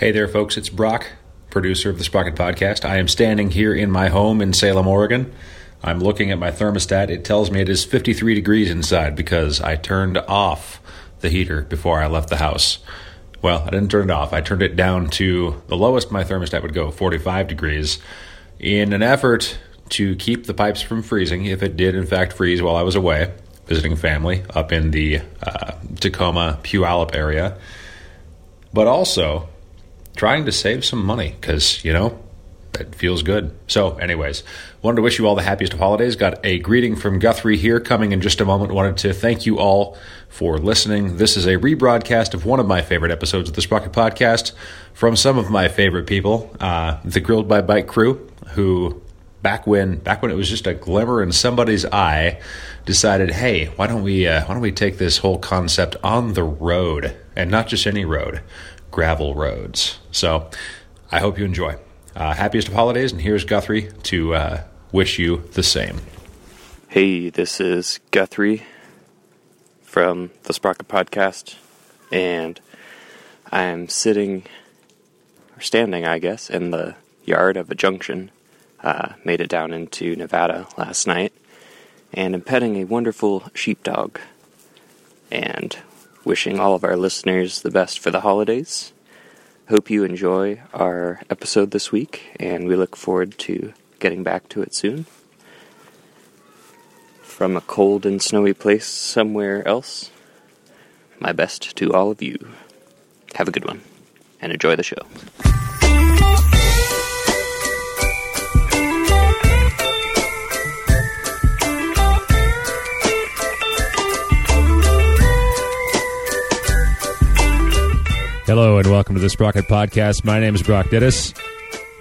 Hey there, folks. It's Brock, producer of the Sprocket Podcast. I am standing here in my home in Salem, Oregon. I'm looking at my thermostat. It tells me it is 53 degrees inside because I turned off the heater before I left the house. Well, I didn't turn it off. I turned it down to the lowest my thermostat would go, 45 degrees, in an effort to keep the pipes from freezing if it did, in fact, freeze while I was away visiting family up in the uh, Tacoma Puyallup area. But also, trying to save some money because, you know, it feels good. So, anyways, wanted to wish you all the happiest of holidays. Got a greeting from Guthrie here coming in just a moment. Wanted to thank you all for listening. This is a rebroadcast of one of my favorite episodes of the Sprocket Podcast from some of my favorite people, uh, the Grilled by Bike crew, who back when back when it was just a glimmer in somebody's eye, decided, hey, why don't we uh, why don't we take this whole concept on the road and not just any road, gravel roads. So, I hope you enjoy. Uh, happiest of holidays, and here's Guthrie to uh, wish you the same. Hey, this is Guthrie from the Sprocket Podcast, and I'm sitting, or standing, I guess, in the yard of a junction. Uh, made it down into Nevada last night, and I'm petting a wonderful sheepdog, and wishing all of our listeners the best for the holidays. Hope you enjoy our episode this week, and we look forward to getting back to it soon. From a cold and snowy place somewhere else, my best to all of you. Have a good one, and enjoy the show. Hello and welcome to the Sprocket Podcast. My name is Brock Dittus.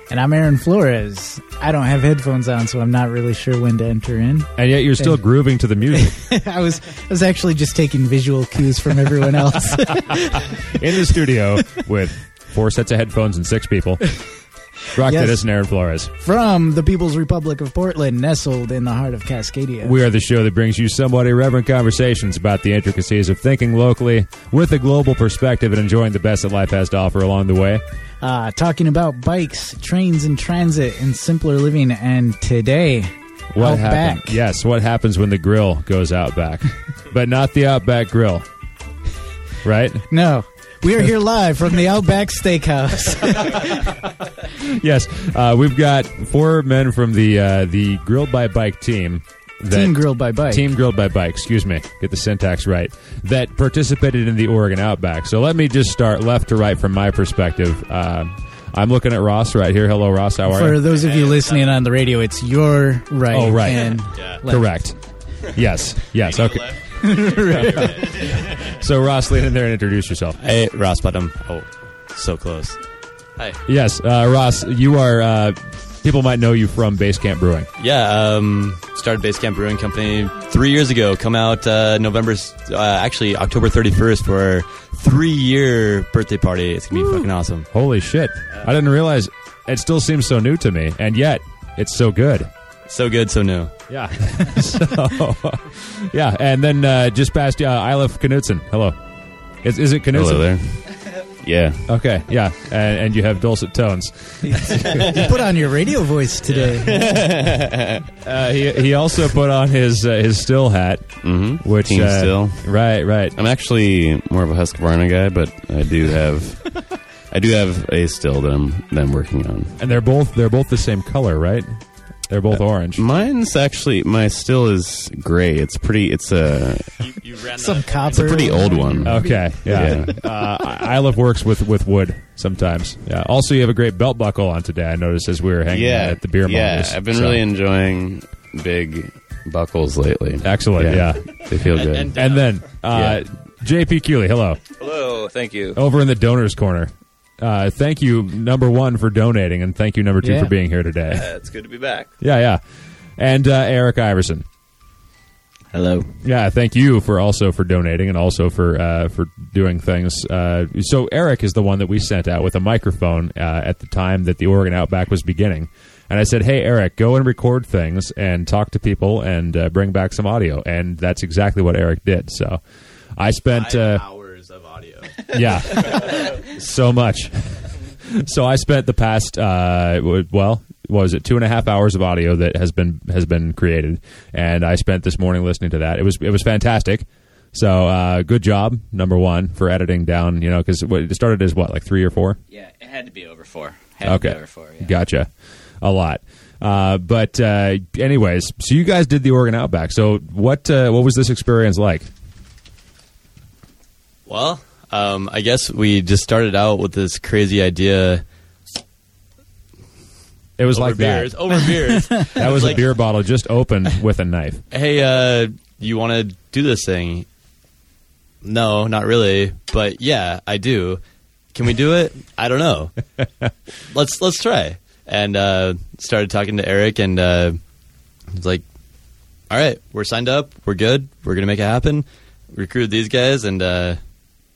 And I'm Aaron Flores. I don't have headphones on, so I'm not really sure when to enter in. And yet you're still grooving to the music. I was I was actually just taking visual cues from everyone else. In the studio with four sets of headphones and six people. Brock Yes. Dittus and Aaron Flores. from the People's Republic of Portland, nestled in the heart of Cascadia. We are the show that brings you somewhat irreverent conversations about the intricacies of thinking locally with a global perspective and enjoying the best that life has to offer along the way. uh, talking about bikes, trains, and transit, and simpler living. And today, What out happens? back. Yes, what happens when the grill goes out back? but not the Outback Grill. Right? No, we are here live from the Outback Steakhouse. yes, uh, we've got four men from the uh, the Grilled by Bike team. That, Team Grilled by Bike. Team Grilled by Bike. Excuse me, get the syntax right. That participated in the Oregon Outback. So let me just start left to right from my perspective. Uh, I'm looking at Ross right here. Hello, Ross. How are For you? For those of you listening on the radio, it's your right. Oh, right. And Yeah. left. Correct. Yes. Yes. Okay. So Ross, lean in there and introduce yourself. Hey, Ross Bottom. Oh, so close. Hi. Yes, uh, Ross, you are. Uh, people might know you from Basecamp Brewing. Yeah, um, started Basecamp Brewing Company three years ago. Come out uh, November, uh, actually October 31st for our three-year birthday party. It's gonna be fucking awesome. Holy shit! I didn't realize it still seems so new to me, and yet it's so good. So good, so new. Yeah. so, yeah, and then uh, just past uh, Eilif Knutson. Hello. Is, is it Knutson? Hello there. yeah. Okay, yeah, and, and you have dulcet tones. You put on your radio voice today. Uh, he he also put on his uh, his Stihl hat, Mm-hmm. which Team uh, Stihl. right, right. I'm actually more of a Husqvarna guy, but I do have, I do have a still that I'm that I'm working on. And they're both they're both the same color, right? They're both orange. Mine's actually my still is gray. It's pretty. It's a Some copper. it's a pretty old one. Okay, yeah. uh, love works with, with wood sometimes. Yeah. Also, you have a great belt buckle on today. I noticed as we were hanging out at the beer Yeah, mongers. I've been So, really enjoying big buckles lately. excellent. Yeah. they feel good. And then uh, JP Cooley, hello, Hello, thank you. over in the donors corner. Uh, thank you, number one, for donating, and thank you, number two, Yeah. for being here today. Uh, it's good to be back. Yeah, yeah. And uh, Eric Iverson. Hello. Yeah, thank you for also for donating and also for uh, for doing things. Uh, so Eric is the one that we sent out with a microphone uh, at the time that the Oregon Outback was beginning, and I said, "Hey Eric, go and record things and talk to people and uh, bring back some audio." And that's exactly what Eric did. So I spent uh, hours of audio. Yeah so much. so I spent the past uh, well, what was it two and a half hours of audio that has been has been created, and I spent this morning listening to that. It was it was fantastic. So uh, good job, number one, for editing down. You know, because it started as what like three or four. Yeah, it had to be over four. Had to be Okay, over four. Yeah. gotcha. A lot. Uh, but uh, anyways, so you guys did the Oregon Outback. So what uh, what was this experience like? Well, um, I guess we just started out with this crazy idea. It was over like beers, that. over beers. That was a like- beer bottle just opened with a knife. hey, uh, you want to do this thing? No, not really. But yeah, I do. Can we do it? I don't know. let's let's try. And uh, started talking to Eric, and uh, he's like, "All right, we're signed up. We're good. We're gonna make it happen." Recruited these guys, and uh,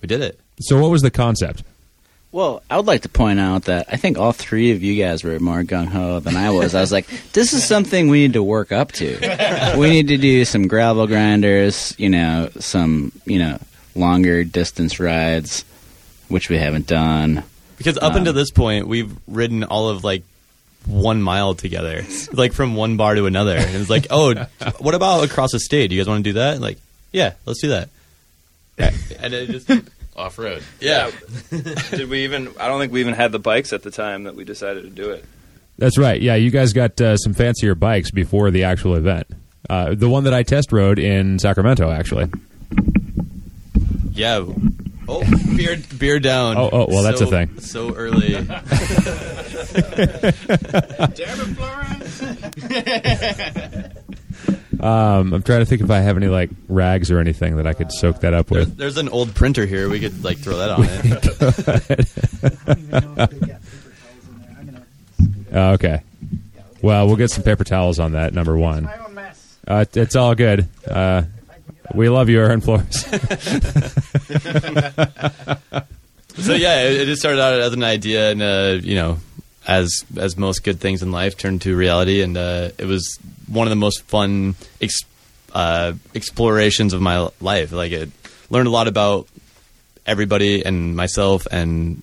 we did it. So what was the concept? Well, I would like to point out that I think all three of you guys were more gung ho than I was. I was like, this is something we need to work up to. We need to do some gravel grinders, you know, some, you know, longer distance rides, which we haven't done. Because up Um, until this point, we've ridden all of like one mile together, like from one bar to another. And it's like, oh, what about across the state? Do you guys want to do that? Like, yeah, let's do that. and it just, Off road. yeah, Did we even? I don't think we even had the bikes at the time that we decided to do it. That's right. Yeah, you guys got uh, some fancier bikes before the actual event. Uh, the one that I test rode in Sacramento, actually. yeah. Oh, beer, beer down. Oh, oh, well, that's So- a thing. So early. Um, I'm trying to think if I have any like rags or anything that I could soak that up with. there's an old printer here. We could like throw that on it. Uh, okay. Well, we'll get some paper towels on that. Number one. Uh, it's all good. Uh, we love you, Aaron Flores. so yeah, it, it just started out as an idea, and uh, you know, as as most good things in life, turned to reality, and uh, it was one of the most fun ex- uh, explorations of my life. Like, it learned a lot about everybody and myself, and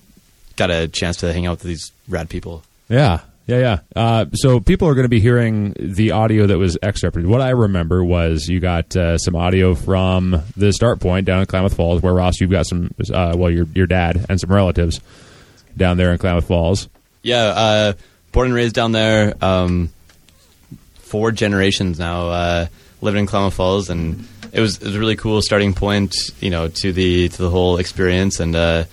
got a chance to hang out with these rad people. Yeah, yeah, yeah. Uh, so people are going to be hearing the audio that was excerpted. What I remember was you got uh, some audio from the start point down in Klamath Falls, where Ross, you've got some, uh, well, your your dad and some relatives down there in Klamath Falls. Yeah, uh, born and raised down there. Um, four generations now uh, living in Klamath Falls, and it was it was a really cool starting point, you know, to the to the whole experience, and uh,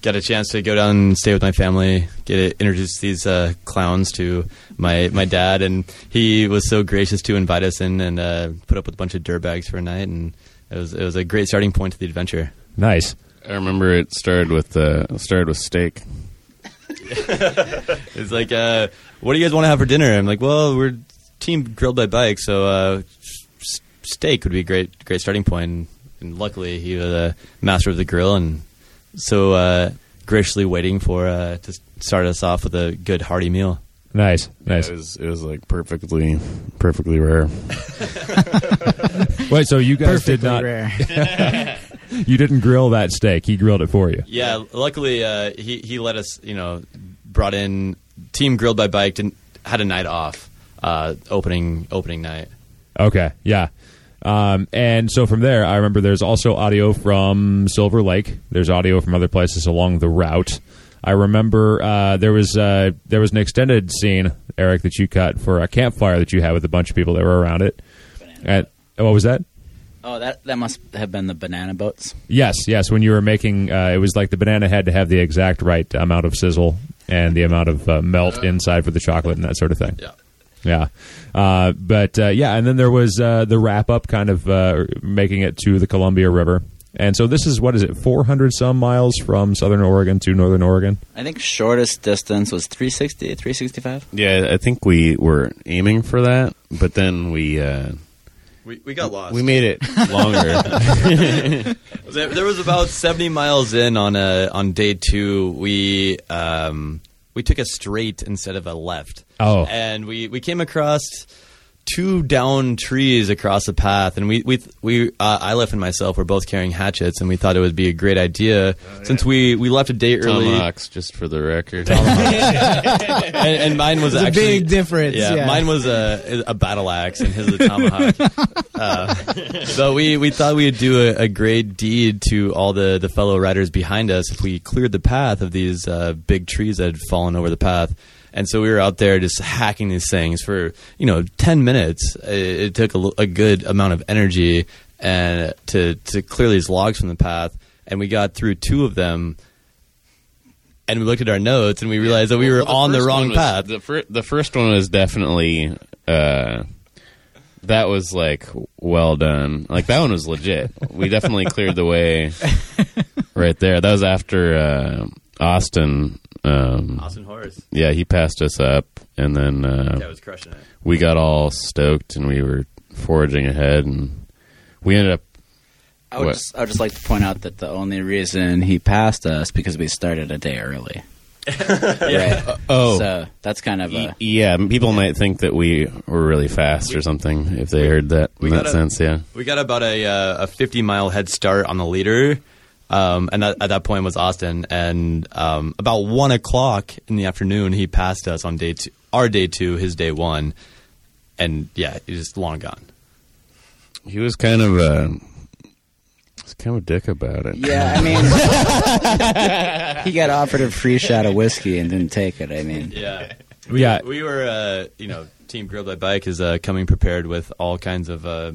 got a chance to go down and stay with my family, get introduced these uh, clowns to my my dad, and he was so gracious to invite us in and uh, put up with a bunch of dirtbags for a night, and it was it was a great starting point to the adventure. Nice. I remember it started with uh, started with steak. It's like, uh, what do you guys want to have for dinner? I'm like, well, we're team grilled by bike, so uh, s- steak would be a great, great starting point. And, and luckily, he was a master of the grill, and so uh, graciously waiting for uh, to start us off with a good hearty meal. Nice, nice. It was it was like perfectly perfectly rare. Wait, so you guys did Perfectly not? rare. You didn't grill that steak. He grilled it for you. Yeah, luckily uh, he he let us, you know, brought in team grilled by bike, didn't, had a night off, uh, opening opening night. Okay, yeah. Um, and so from there, I remember there's also audio from Silver Lake. There's audio from other places along the route. I remember uh, there was uh, there was an extended scene, Eric, that you cut for a campfire that you had with a bunch of people that were around it. And what was that? Oh, that that must have been the banana boats. Yes, yes. When you were making, uh, it was like the banana had to have the exact right amount of sizzle and the amount of uh, melt inside for the chocolate and that sort of thing. Yeah. Yeah, uh, but uh, yeah, and then there was uh, the wrap up, kind of uh, making it to the Columbia River, and so this is what is it, four hundred some miles from Southern Oregon to Northern Oregon? I think shortest distance was 360, 365. Yeah, I think we were aiming for that, but then we uh, We, we got lost. we made it longer. There, there was about seventy miles in on a on day two. We um, we took a straight instead of a left. Oh. and we we came across two down trees across the path, and we we we uh, Eilif and myself were both carrying hatchets, and we thought it would be a great idea since we we left a day early. Tomahawks, just for the record. and, and mine was It's a big difference. Yeah, Yeah, mine was a a battle axe, and his was a tomahawk. uh, so we we thought we'd do a, a great deed to all the the fellow riders behind us if we cleared the path of these uh, big trees that had fallen over the path. And so we were out there just hacking these things for you know ten minutes. It, it took a good amount of energy and to to clear these logs from the path. And we got through two of them. And we looked at our notes and we realized that we were Well, on the wrong was- path. The, fir- the first one was definitely uh, that was like well done. Like that one was legit. We definitely cleared the way right there. That was after uh, Austin. Um, Austin Horse. yeah, he passed us up, and then uh, Yeah, was crushing it. we got all stoked, and we were foraging ahead, and we ended up. I would, What? just, I would just like to point out that the only reason he passed us because we started a day early. Right. Oh, So that's kind of Y- a. yeah, people might think that we were really fast or something if they heard that we in that gotta- sense. Yeah, We got about a uh, a 50 mile head start on the leader. Um, and that, at that point was Austin, and um, about one o'clock in the afternoon, he passed us on day two, our day two, his day one, and yeah, he's just long gone. he was kind of uh, he's kind of a dick about it. Yeah, I mean, he got offered a free shot of whiskey and didn't take it. I mean, Yeah, we, Yeah. we were, uh, you know, Team Grilled by Bike is uh, coming prepared with all kinds of uh,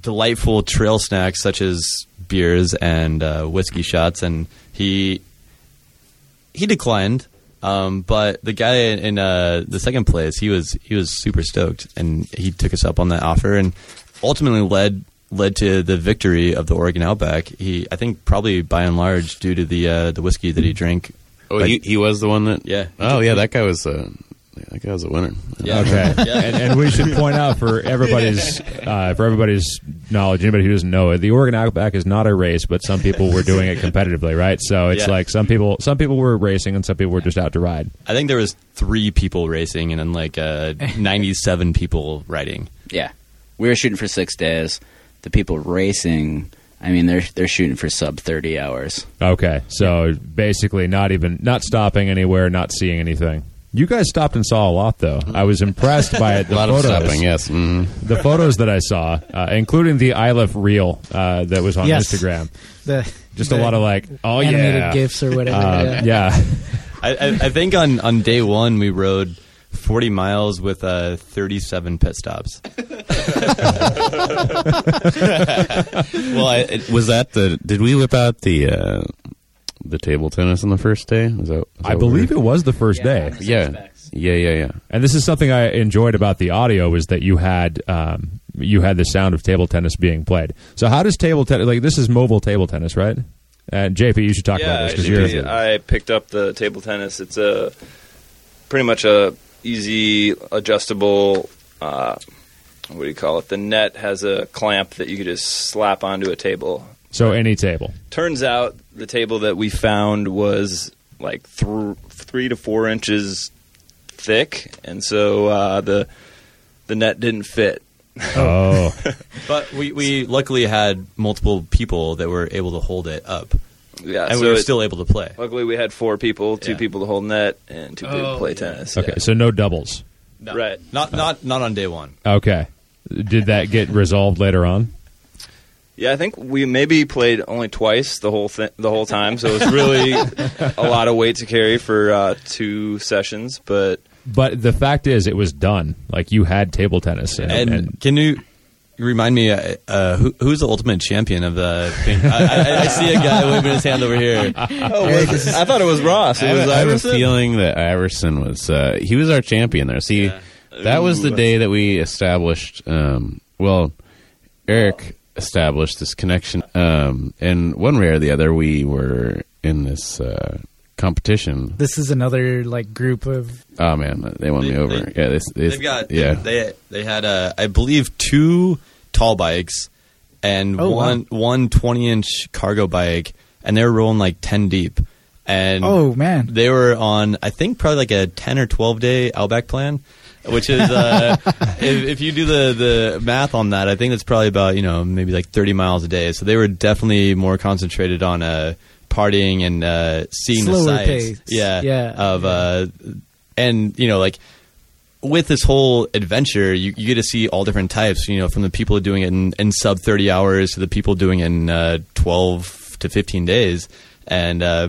delightful trail snacks such as beers and uh, whiskey shots, and he he declined. Um, but the guy in, in uh, the second place, he was he was super stoked, and he took us up on that offer, and ultimately led led to the victory of the Oregon Outback. He, I think, probably by and large, due to the uh, the whiskey that he drank. Oh, But- he, he was the one that. Yeah. Oh, yeah. That guy was. Uh, that guy was a winner. Yeah. Okay, Yeah. and, and we should point out for everybody's uh, for everybody's knowledge, anybody who doesn't know it, the Oregon Outback is not a race, but some people were doing it competitively, right? So it's Yeah. like some people some people were racing and some people were just out to ride. I think there was three people racing and then like uh, 97 people riding. yeah, we were shooting for six days. The people racing, I mean, they're they're shooting for sub thirty hours. Okay, so basically not even not stopping anywhere, not seeing anything. You guys stopped and saw a lot, though. I was impressed by it. A The lot photos, of stopping. Yes. hmm the photos that I saw, uh, including the Eilif reel uh, that was on Yes. Instagram. The, Just the a lot of like, oh animated yeah, gifs or whatever. Um, yeah. yeah. I, I, I think on, on day one we rode 40 miles with uh, 37 pit stops. Well, I, it, was that the? Did we whip out the uh, the table tennis on the first day? Was that? I that believe it was the first day. we- Yeah. Yeah. Yeah. Yeah. And this is something I enjoyed about the audio is that you had um, you had the sound of table tennis being played. So how does table tennis like this is mobile table tennis, right? And JP, you should talk about this because you're I picked up the table tennis. It's a pretty much a easy adjustable. Uh, what do you call it? The net has a clamp that you could just slap onto a table. So any table. Turns out the table that we found was like th- three to four inches thick, and so uh, the the net didn't fit. Oh, But we, we luckily had multiple people that were able to hold it up. Yeah, and so we were it- still able to play. Luckily, we had four people: two Yeah. people to hold net and two people to Oh, play yeah. tennis. okay. yeah. So no doubles. Right. Not not not on day one. Okay. Did that get resolved later on? Yeah, I think we maybe played only twice the whole thi- the whole time, so it was really a lot of weight to carry for uh, two sessions. But But the fact is, it was done. Like you had table tennis, and, And, and can you remind me uh, uh, who, who's the ultimate champion of the thing? I, I, I see a guy waving his hand over here. oh, I thought it was Ross. I It have, was a- I have a feeling that Iverson was uh, he was our champion there. See, that was the day that we established. Um, well, Eric established this connection, um, and one way or the other, we were in this uh, competition. This is another like group of Oh man, they won They- me over. they- yeah, this, this, They've got yeah. They they had uh, I believe two tall bikes and Oh, one one 20 inch cargo bike, and they were rolling like ten deep. And oh man, they were on I think probably like a ten or twelve day Outback plan. Which is uh, if, if you do the the math on that, I think it's probably about you know maybe like 30 miles a day. So they were definitely more concentrated on uh, partying and uh, seeing Slower the sights. pace. Yeah, Yeah. Of uh, and you know like with this whole adventure, you, you get to see all different types. You know, from the people doing it in, in sub thirty hours to the people doing it in uh, twelve to fifteen days, and uh,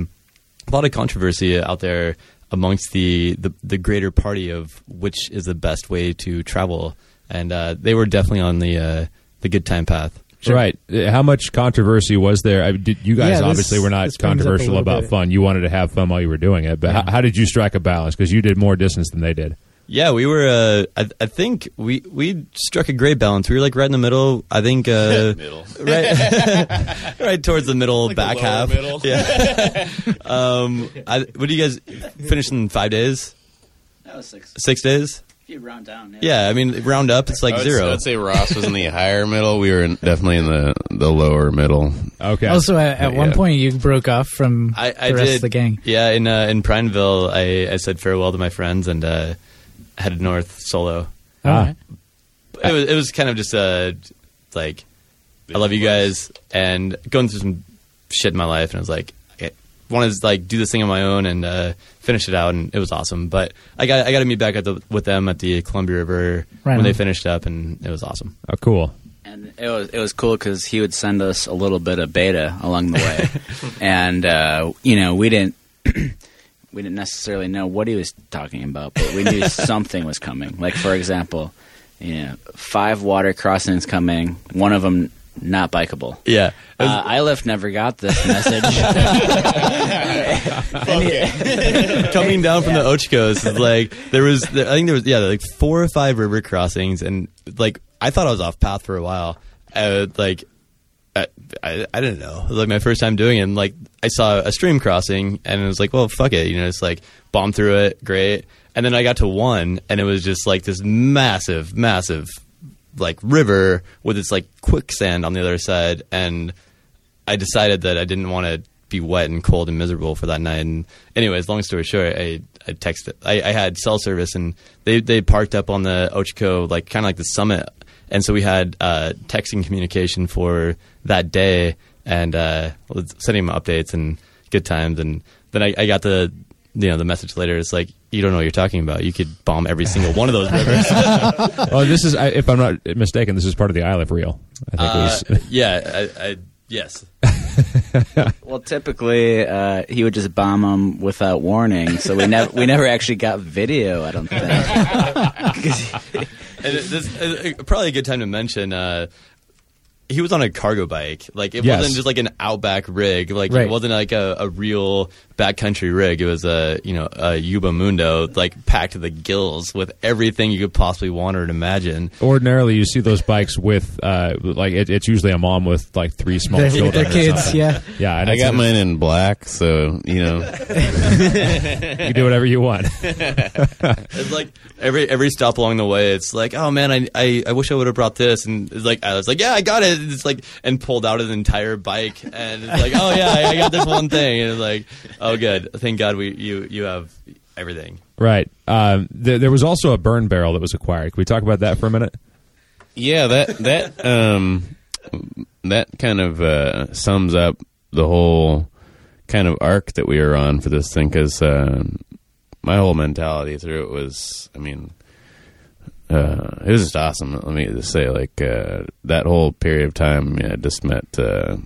a lot of controversy out there amongst the, the the greater party of which is the best way to travel. And uh, they were definitely on the uh, the good time path. Right. Uh, How much controversy was there? I, did, you guys Yeah, this- obviously were not this brings up a controversial about bit. fun. You wanted to have fun while you were doing it. But how, how did you strike a balance? Because you did more distance than they did. Yeah, we were. Uh, I, I think we we struck a great balance. We were like right in the middle. I think uh, Middle. right, right towards the middle, back lower half. middle. Yeah. um, I, what do you guys finish in five days? That was six. Six days? If you round down, Yeah, I mean round up, it's like I would, zero. I'd say Ross was in the higher middle. We were in, definitely in the the lower middle. Okay. Also, at, at one Yeah. point, you broke off from I, I the rest did. of the gang. Yeah, in uh, in Prineville, I, I said farewell to my friends and uh, headed north solo. Ah. It was it was kind of just uh, like I love you guys and going through some shit in my life, and I was like, I wanted to like do this thing on my own and uh, finish it out, and it was awesome. But I got I got to meet back at the, with them at the Columbia River Right when they finished up, and it was awesome. Oh, cool. And it was it was cool because he would send us a little bit of beta along the way, and uh, you know we didn't we didn't necessarily know what he was talking about, but we knew something was coming. Like for example, you know, five water crossings coming, one of them not bikeable. Yeah, Uh, Eilif never got this message. coming down from the Ochocos is like there was I think there was yeah like four or five river crossings and like I thought I was off path for a while uh, like I, I I didn't know it was like my first time doing it and like I saw a stream crossing and it was like well fuck it you know it's like bomb through it great and then I got to one and it was just like this massive massive like river with its like quicksand on the other side and I decided that I didn't want to be wet and cold and miserable for that night. And anyways, long story short, I, I texted. I, I had cell service, and they they parked up on the Ochoco, like kind of like the summit. And so we had uh, texting communication for that day, and uh, sending them updates and good times. And then I, I got the you know the message later. It's like you don't know what you're talking about. You could bomb every single one of those rivers. Oh, this is, I- if I'm not mistaken, this is part of the Eilif reel. I think Uh, it was. yeah, I, I yes. well, typically uh, he would just bomb them without warning, so we never we never actually got video. I don't think. And this uh, probably a good time to mention. Uh, he was on a cargo bike. Like it Yes. wasn't just like an outback rig. Like Right. it wasn't like a, a real backcountry rig. It was a you know a Yuba Mundo like packed to the gills with everything you could possibly want or imagine. Ordinarily, you see those bikes with, uh, like, it, it's usually a mom with, like, three small Their, children. their kids, something. yeah. Yeah. And I it's- got mine in black, so you know. You do whatever you want. It's like every every stop along the way, it's like, oh man, I I, I wish I would have brought this, and it's like I was like, yeah, I got it. It's like and pulled out an entire bike, and it's like, oh yeah, I, I got this one thing, and it's like, oh good, thank God we you you have everything. right. Um, th- there was also a burn barrel that was acquired. Can we talk about that for a minute? Yeah, that that um that kind of uh, sums up the whole kind of arc that we were on for this thing because uh, my whole mentality through it was, I mean, uh, it was just awesome. Let me just say, like uh, that whole period of time, yeah, I just met uh,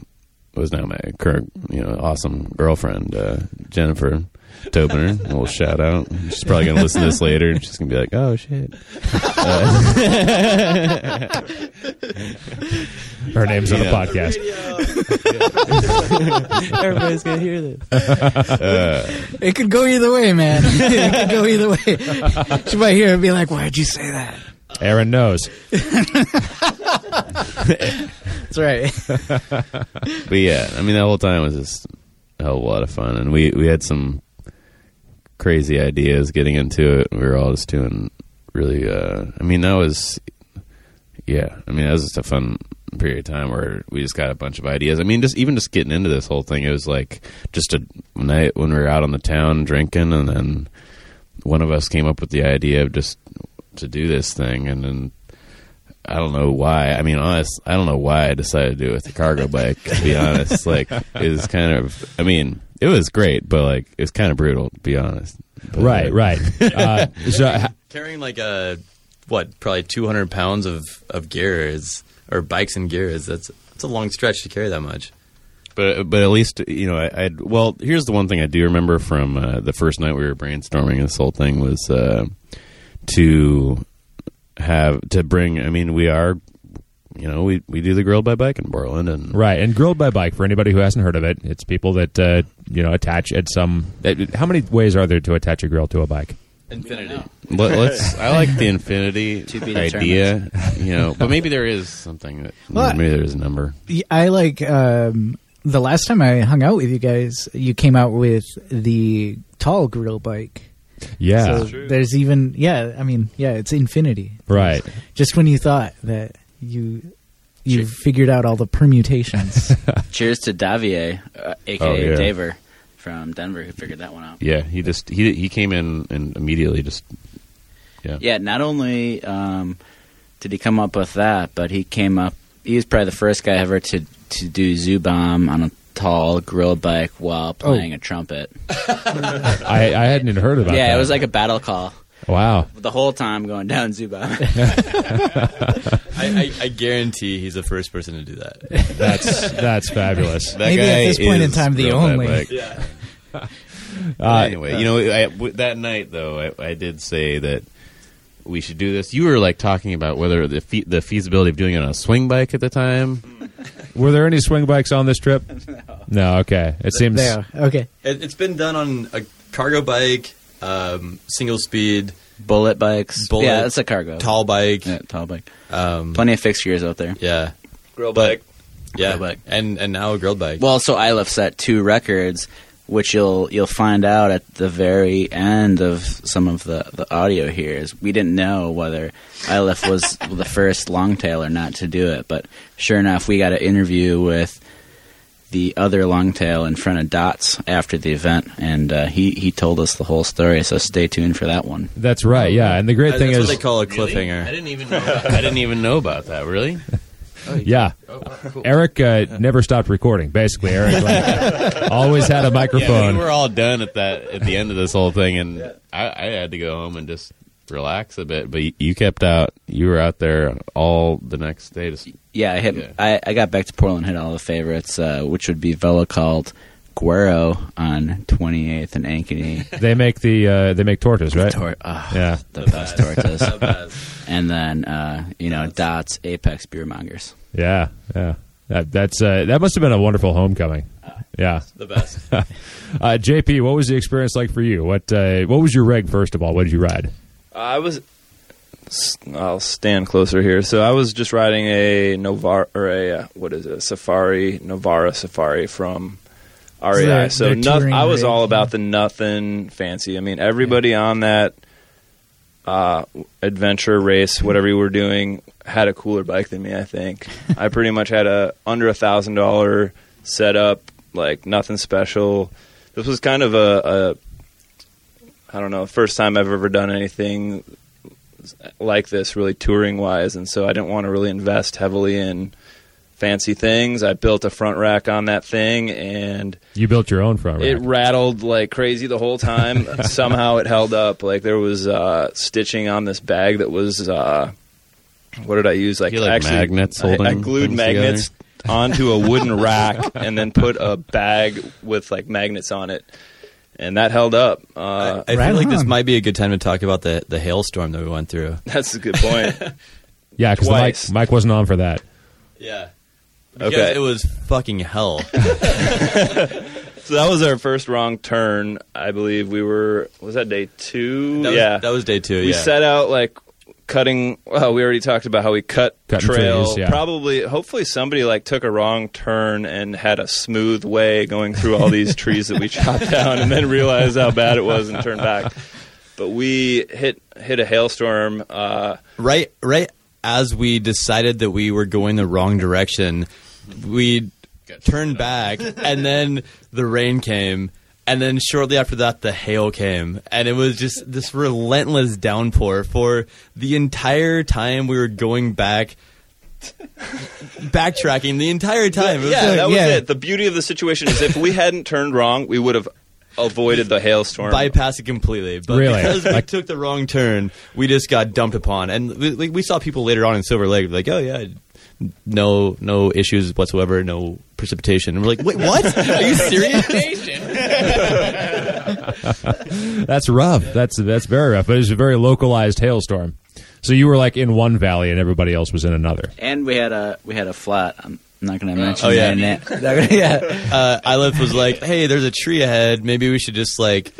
was now my current, you know, awesome girlfriend, uh, Jennifer. Tobiner, a little shout out. She's probably gonna listen to this later. and She's gonna be like, "Oh shit." Her name's on the Yeah. podcast. Everybody's gonna hear this. It could go either way, man. it could go either way. She might hear it and be like, why'd you say that? Aaron knows. That's right. but yeah, I mean, the whole time was just a hell of a lot of fun, and we we had some crazy ideas getting into it. We were all just doing really. Uh, I mean, that was yeah. I mean, that was just a fun period of time where we just got a bunch of ideas. I mean, just even just getting into this whole thing, it was like just a night when we were out on the town drinking, and then one of us came up with the idea of just to do this thing, and then I don't know why. I mean, honest, I don't know why I decided to do it with the cargo bike. To be honest, like it was kind of. I mean, it was great, but like it's kind of brutal. To be honest, But, Right, right. Uh, so, Carrying like a what, probably 200 pounds of of gear is, or bikes and gear is that's that's a long stretch to carry that much. But but at least you know I. I'd, well, here's the one thing I do remember from uh, the first night we were brainstorming this whole thing was uh, to have to bring. I mean, we are. You know, we, we do the grilled by bike in Portland, and right, and grilled by bike for anybody who hasn't heard of it, it's people that uh, you know attach at some. That, how many ways are there to attach a grill to a bike? Infinity. Let, us I like the infinity To be idea, you know, but maybe there is something that Well, maybe there is a number. I like um, the last time I hung out with you guys. You came out with the tall grill bike. Yeah, so there's even yeah. I mean yeah, it's infinity. right. Just when you thought that you you figured out all the permutations. Cheers to Davier, uh, aka Oh, yeah. Daver from Denver, who figured that one out. Yeah, he just he he came in and immediately just yeah. Yeah, not only um, did he come up with that, but he came up. He was probably the first guy ever to to do zoo bomb on a tall grill bike while playing a trumpet. I, I hadn't even heard about. yeah, that. it was like a battle call wow. the whole time going down zoo bomb. I, I, I guarantee he's the first person to do that. That's that's fabulous. That Maybe at guy this point in is time, the grilled by only. bike. Yeah. Uh, anyway, you know, I, w- that night though, I, I did say that we should do this. You were like talking about whether the fe- the feasibility of doing it on a swing bike at the time. Were there any swing bikes on this trip? No. No. okay. It seems. there. Okay. It, it's been done on a cargo bike, um, single speed, Bullet bikes. Bullet. Yeah, it's a cargo. tall bike. Yeah, tall bike. Um, Plenty of fixed gears out there. yeah, Grill But- bike. yeah, Grilled bike. and and now a grilled bike. Well, so Eilif set two records, which you'll you'll find out at the very end of some of the, the audio here. Is we didn't know whether Eilif was the first longtail or not to do it, but sure enough, we got an interview with the other longtail in front of Dots after the event, and uh, he he told us the whole story. So stay tuned for that one. That's right. Yeah, and the great That's thing what is, they call a Really? cliffhanger. I didn't even know. I didn't even know about that. Really? yeah, Eric uh, never stopped recording. Basically, Eric like, always had a Yeah, microphone. we were all done at that at the end of this whole thing, and I, I had to go home and just relax a bit. But you, you kept out. You were out there all the next day. Just Yeah, I hit. Yeah. I, I got back to Portland, and hit all the favorites, uh, which would be Velo Cult Guero on 28th and Ankeny. they make the uh, they make tortas, right? Tor- oh, Yeah. the best tortas. and then uh, you know Dots Apex Beer Mongers. Yeah, yeah. That that's uh, that must have been a wonderful homecoming. Yeah. the best. Uh, JP, what was the experience like for you? What uh, what was your rig first of all? What did you ride? I was. I'll stand closer here. So I was just riding a Novara or a uh, what is it? A Safari Novara Safari from REI. their- so their noth- touring I was rig, all yeah. about the nothing fancy. I mean, everybody on that uh, adventure race, whatever you were doing, had a cooler bike than me. I think I pretty much had a under a thousand dollar setup, like nothing special. This was kind of a, a I don't know, first time I've ever done anything like this, really touring wise, and so I didn't want to really invest heavily in fancy things. I built a front rack on that thing, and You built your own front rack. it rattled like crazy the whole time. Somehow it held up. Like there was uh, stitching on this bag that was uh, what did I use? Like, You like, actually, magnets I, I glued things magnets onto a wooden rack and then put a bag with like magnets on it, and that held up. Uh, I Right feel like this might be a good time to talk about the the hailstorm that we went through. that's a good point. yeah, because Mike. Mike wasn't on for that. Yeah. Okay. It was fucking hell. So that was our first wrong turn. I believe we were. Was that day two? That was, yeah, that was day two. we yeah. set out like cutting. Well, we already talked about how we cut Cutting trail. trees, yeah. Probably, hopefully, somebody like took a wrong turn and had a smooth way going through all these trees that we chopped down, and then realized how bad it was and turned back. But we hit hit a hailstorm. Uh, right right as we decided that we were going the wrong direction, we turned back and then the rain came And then shortly after that, the hail came, and it was just this relentless downpour for the entire time we were going back, backtracking the entire time. It was Yeah, like that was yeah. it. The beauty of the situation is if we hadn't turned wrong, we would have avoided the hailstorm. bypass it completely. But Really? because we took the wrong turn, we just got dumped upon. And we, like, we saw people later on in Silver Lake like, oh yeah, no no issues whatsoever, no precipitation. And we're like, wait, what? Are you serious? That's rough. That's that's very rough. But it was a very localized hailstorm. So you were like in one valley and everybody else was in another. And we had a we had a flat. Um, I'm not going to mention Oh, yeah. that. Not gonna- yeah. uh, Eilif was like, hey, there's a tree ahead. Maybe we should just like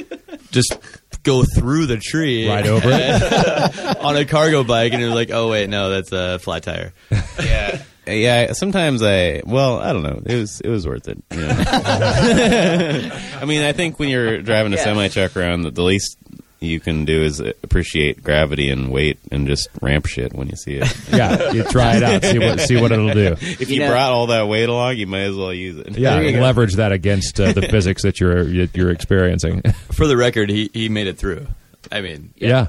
just go through the tree Right over it. on a cargo bike. And it was like, oh wait, no, that's a flat tire. yeah. Yeah, sometimes I well, I don't know. It was it was worth it. You know? I mean, I think when you're driving a Yeah. semi truck around, the, the least you can do is appreciate gravity and weight and just ramp shit when you see it. Yeah, you try it out, see what see what it'll do. if You you, know- brought all that weight along, you might as well use it. Yeah, There you go. leverage that against uh, the physics that you're you're experiencing. For the record, he he made it through. I mean, yeah,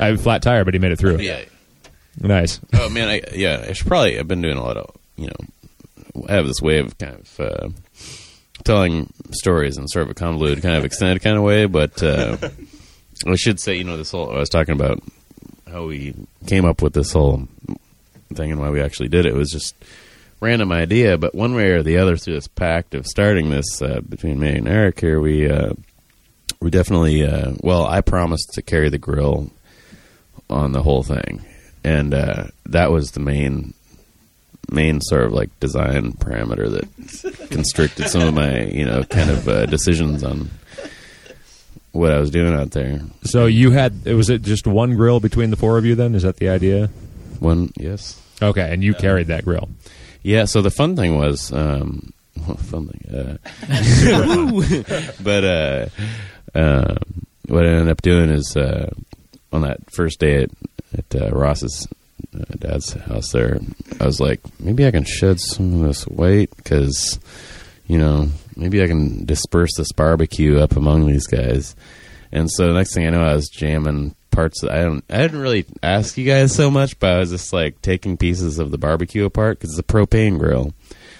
I have a flat tire, but he made it through. Yeah. Nice. Oh man, I yeah, I should probably. I've been doing a lot of you know. I have this way of kind of uh, telling stories in sort of a convoluted, kind of extended kind of way, but uh, I should say, you know, this whole I was talking about how we came up with this whole thing and why we actually did it. It was just random idea, but one way or the other, through this pact of starting this uh, between me and Eric here, we uh, we definitely. Uh, well, I promised to carry the grill on the whole thing, and uh, that was the main main sort of like design parameter that constricted some of my you know kind of uh, decisions on what I was doing out there. So you had was it just one grill between the four of you? Then is that the idea? One, yes, Okay, and you carried that grill. yeah. So the fun thing was, um, well, fun thing, uh, but uh, um, what I ended up doing is uh, on that first day at, at uh, Ross's uh, dad's house there, I was like, maybe I can shed some of this weight because, you know, maybe I can disperse this barbecue up among these guys. And so the next thing I know, I was jamming parts. Of, I don't. I didn't really ask you guys so much, but I was just like taking pieces of the barbecue apart because it's a propane grill.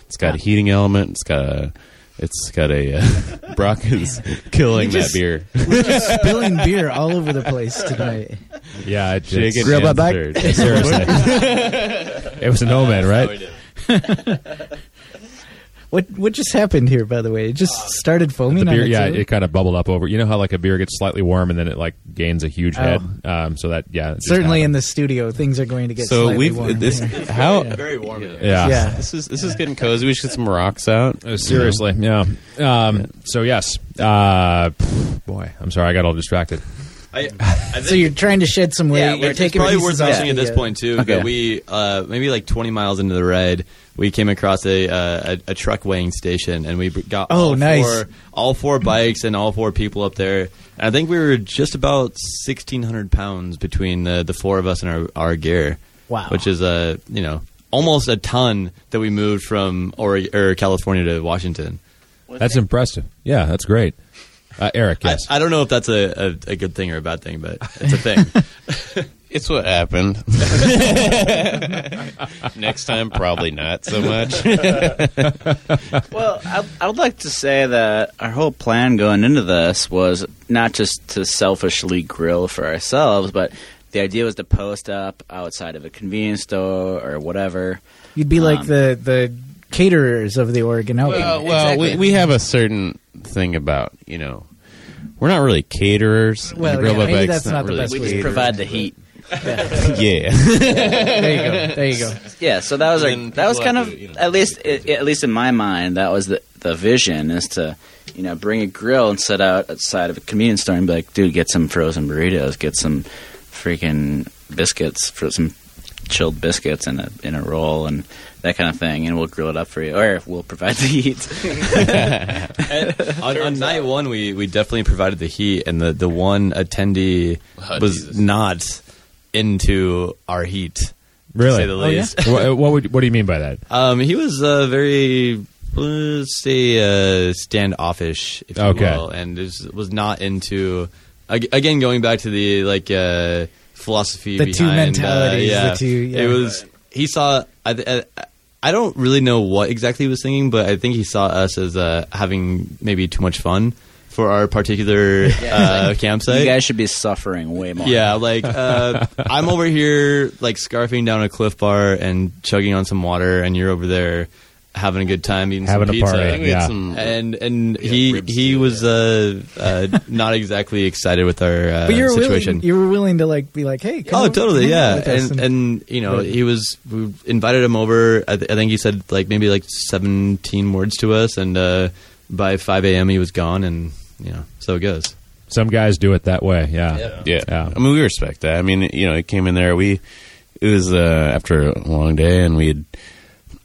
It's got a heating element. It's got a. It's got a. Uh, Brock is killing just- that beer. We're just spilling beer all over the place tonight. Yeah, it, Chicken it's- Grill and back. seriously. it was a nomad, right? What what just happened here? By the way, it just started foaming. The beer, its yeah, own? it kind of bubbled up over. You know how like a beer gets slightly warm and then it like gains a huge Oh. head. Um, so that yeah, it just certainly in the studio, things are going to get So slightly we've warm this here. how very warm. in there. yeah. yeah. this is this is getting cozy. We should get some rocks out. Uh, seriously, yeah. Um, so yes, uh, boy, I'm sorry, I got all distracted. I, I think So you're trying to shed some weight. yeah, you're it's taking probably pieces worth off mentioning at this uh, point too Okay. that we uh, maybe like 20 miles into the ride, we came across a uh, a, a truck weighing station, and we got Oh, all nice. four, all four bikes and all four people up there. And I think we were just about 1,600 pounds between the the four of us and our our gear. Wow. which is a you know almost a ton that we moved from or, or California to Washington. That's impressive. Yeah, that's great. Uh, Eric, yes. I, I don't know if that's a, a, a good thing or a bad thing, but it's a thing. It's what happened. Next time, probably not so much. Well, I, I would like to say that our whole plan going into this was not just to selfishly grill for ourselves, but the idea was to post up outside of a convenience store or whatever. You'd be like Um, the the caterers of the Oregon Outback. well, well we, we have a certain thing about you know we're not really caterers. Well, the yeah, maybe Bike's that's not the really best We just to provide the heat. Yeah. there you go. There you go. Yeah, so that was our, that was kind of to, you know- at least i at least in my mind that was the the vision is to you know bring a grill and set out outside of a convenience store and be like, dude, get some frozen burritos, get some freaking biscuits for some chilled biscuits in a in a roll and that kind of thing, and we'll grill it up for you, or we'll provide the heat. on, on night one, we, we definitely provided the heat, and the, the one attendee Oh, was Jesus. not into our heat. really? To say the Oh, yeah? what, what, would, what do you mean by that? Um, he was uh, very let's say uh, standoffish, if you Okay. will, and is, was not into. Again, going back to the like uh, philosophy The behind two uh, mentalities, yeah, the two- yeah. it was he saw. I, I, I don't really know what exactly he was thinking, but I think he saw us as uh, having maybe too much fun for our particular uh, campsite. You guys should be suffering way more. Yeah, like uh, I'm over here like scarfing down a Clif Bar and chugging on some water, and you're over there having a good time eating Having some a pizza. party, I think we had yeah. some- And and Yeah, he ribs he too, was uh, uh, not exactly excited with our uh, But you're situation. willing. You were willing to like be like, hey. Come Oh, over- totally, come yeah. with us And and you know, Right. he was we invited him over. I, th- I think he said like maybe like seventeen words to us, and uh, by five a.m. he was gone, and you know, so it goes. Some guys do it that way. Yeah. Yeah. Yeah. I mean, we respect that. I mean, you know, it came in there. We, it was uh, after a long day, and we'd,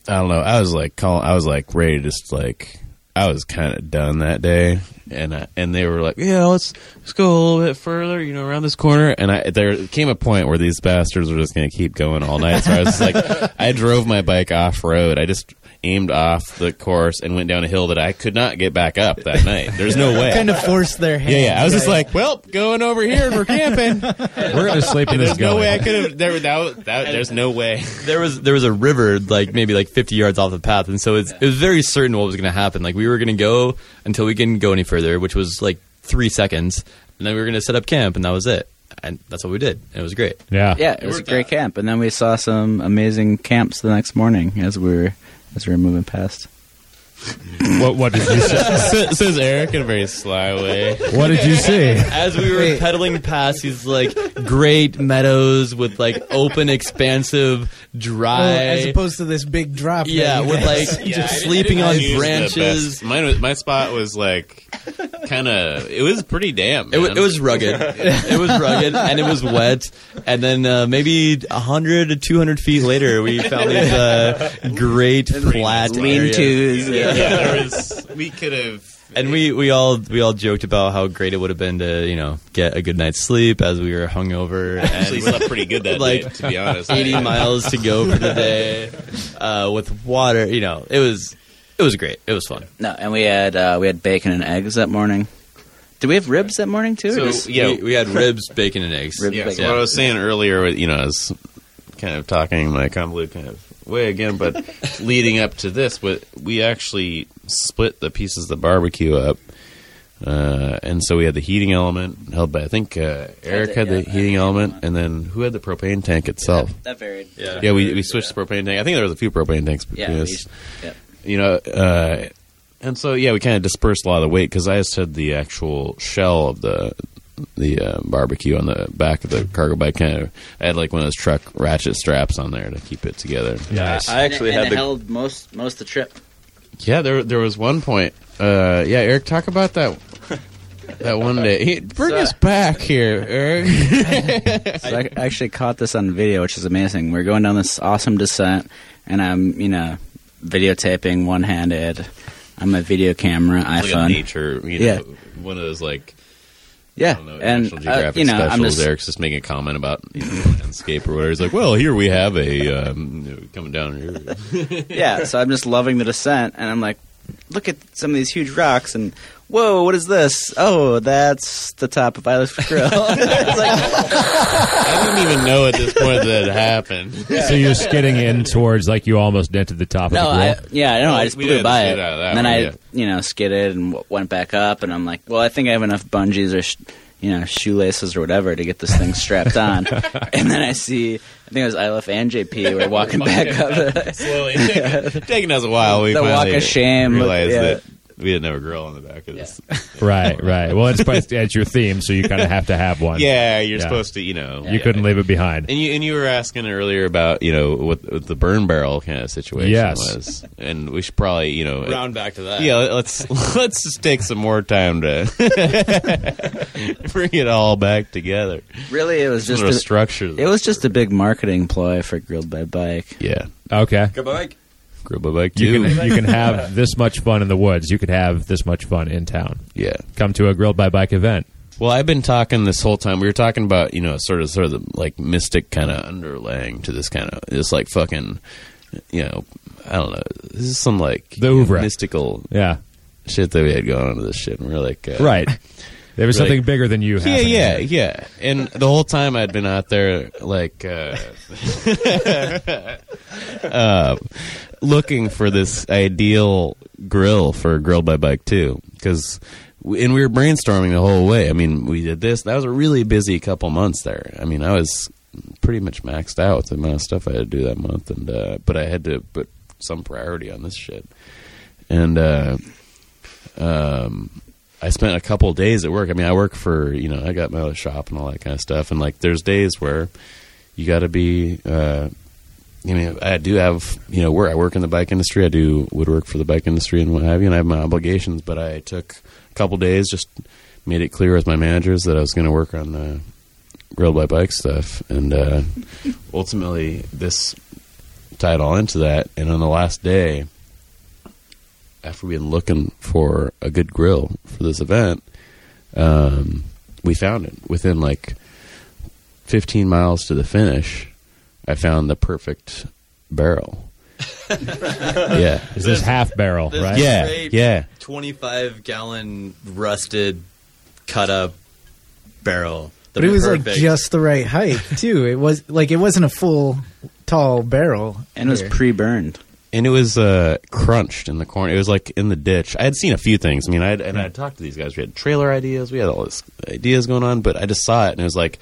I don't know. I was like, call, I was like ready to just like, I was kind of done that day, and uh, and they were like, yeah, let's let's go a little bit further, you know, around this corner. And I there came a point where these bastards were just going to keep going all night. So I was like, I drove my bike off road. I just aimed off the course and went down a hill that I could not get back up that night. There's no way. kind of forced their hand. Yeah, yeah. I was just like, well, going over here and we're camping. We're going to sleep in this There's no gully. way I could have. There, that, that, there's no way. there was there was a river like maybe like 50 yards off the path and so it's, it was very certain what was going to happen like we were going to go until we couldn't go any further which was like three seconds and then we were going to set up camp and that was it and that's what we did it was great Yeah. Yeah, it was a great camp, and then we saw some amazing camps the next morning as we were as we were moving past. What, what did you say? Says Eric in a very sly way. What did you see? as we were pedaling past these like great meadows with like open expansive Oh, dry as opposed to this big drop. that yeah you with guys- like just sleeping on Choose the branches best. Mine was, my spot was like kind of. It was pretty damp. It, wa- man. it was rugged. it was rugged, and it was wet. And then uh, maybe hundred to two hundred feet later, we found these uh, great flat areas. Lean-tos. Yeah, there was. We could have. And we, we all we all joked about how great it would have been to you know get a good night's sleep as we were hungover actually and slept pretty good that Like, day, to be honest. eighty miles to go for the day uh, with water. You know, it was it was great. It was fun. No, and we had uh, we had bacon and eggs that morning. Did we have ribs that morning too? So, just- yeah, we, we had ribs, bacon, and eggs. Ribs, Yeah, bacon. so what I was saying earlier, you know, I was kind of talking my convoluted kind of way again, but leading up to this, but we actually split the pieces of the barbecue up. Uh, and so we had the heating element held by I think uh, Eric had the yeah, heating element, and then who had the propane tank itself? that varied. Yeah. Yeah, we, we switched the propane tank. I think there was a few propane tanks between Yeah, we us. used- yeah. You know, uh, and so yeah, we kind of dispersed a lot of the weight because I just had the actual shell of the the uh, barbecue on the back of the cargo bike. Kind of, I had like one of those truck ratchet straps on there to keep it together. Nice. I actually and, had and the it held most most of the trip. Yeah, there there was one point. Uh, yeah, Eric, talk about that. That one day, Hey, bring So- us back here, Eric. So I actually caught this on video, which is amazing. We're going down this awesome descent, and I'm you know videotaping one handed. I'm a video camera like a iPhone. nature, you know, Yeah. one of those like Yeah, know, and uh, you know I'm specials. just Eric's just making a comment about you know, landscape or whatever. He's like, "Well, here we have a um, you know, coming down here." yeah. So I'm just loving the descent, and I'm like, look at some of these huge rocks, and whoa, what is this? Oh, that's the top of Island Grill. it's like, I didn't even know at this point that it happened. So you're skidding in towards like you almost dented the top no, of the I, grill. yeah, I know. I just we blew had by skid it, out of that and then one, I, yeah. you know, skidded and w- went back up, and I'm like, well, I think I have enough bungees or. Sh- you know, shoelaces or whatever to get this thing strapped on. and then I see, I think it was Eilif and JP were walking back up. Slowly, taking us a while. We The walk finally of shame, realized yeah. that we didn't have a grill on the back of this. Right, right. Well, it's it's your theme, so you kind of have to have one. Yeah, you're Yeah. supposed to, you know. You couldn't leave it behind. And you and you were asking earlier about you know what, what the burn barrel kind of situation Yes. was, and we should probably you know Round back to that. Yeah, let's let's just take some more time to bring it all back together. really, it was just Sort a, structure. it was just a big marketing ploy for Grilled by Bike. yeah, Okay. Good bike. Grill by bike You too. can you can have this much fun in the woods. You could have this much fun in town. yeah. Come to a grilled by bike event. Well, I've been talking this whole time. We were talking about you know sort of sort of the like mystic kind of underlaying to this kind of this like fucking you know, I don't know. This is some like The know, mystical Yeah. shit that we had going on to this shit, and we're like, uh, Right. There was Really? something bigger than you. Yeah, yeah, yeah. And the whole time I'd been out there, like, uh, uh, looking for this ideal grill for Grill by Bike too, because. And we were brainstorming the whole way. I mean, we did this. That was a really busy couple months there. I mean, I was pretty much maxed out with the amount of stuff I had to do that month, and uh, but I had to put some priority on this shit. And uh, um, I spent a couple days at work. I mean, I work for you know, I got my shop and all that kind of stuff. And like, there's days where you got to be. Uh, I mean, I do have you know, where I work in the bike industry. I do woodwork for the bike industry and what have you, and I have my obligations. But I took a couple days, just made it clear with my managers that I was going to work on the grilled by bike stuff, and uh, ultimately this tied all into that. And on the last day, after we'd been looking for a good grill for this event, um, we found it within like 15 miles to the finish. I found the perfect barrel. yeah, Is this half barrel, This right? yeah, yeah. 25 gallon rusted cut up barrel. But it was like just the right height too. It was like it wasn't a full tall barrel, and it was pre-burned. And it was uh, crunched in the corner. It was like in the ditch. I had seen a few things. I mean, I had, and I had talked to these guys. We had trailer ideas. We had all this ideas going on, but I just saw it and it was like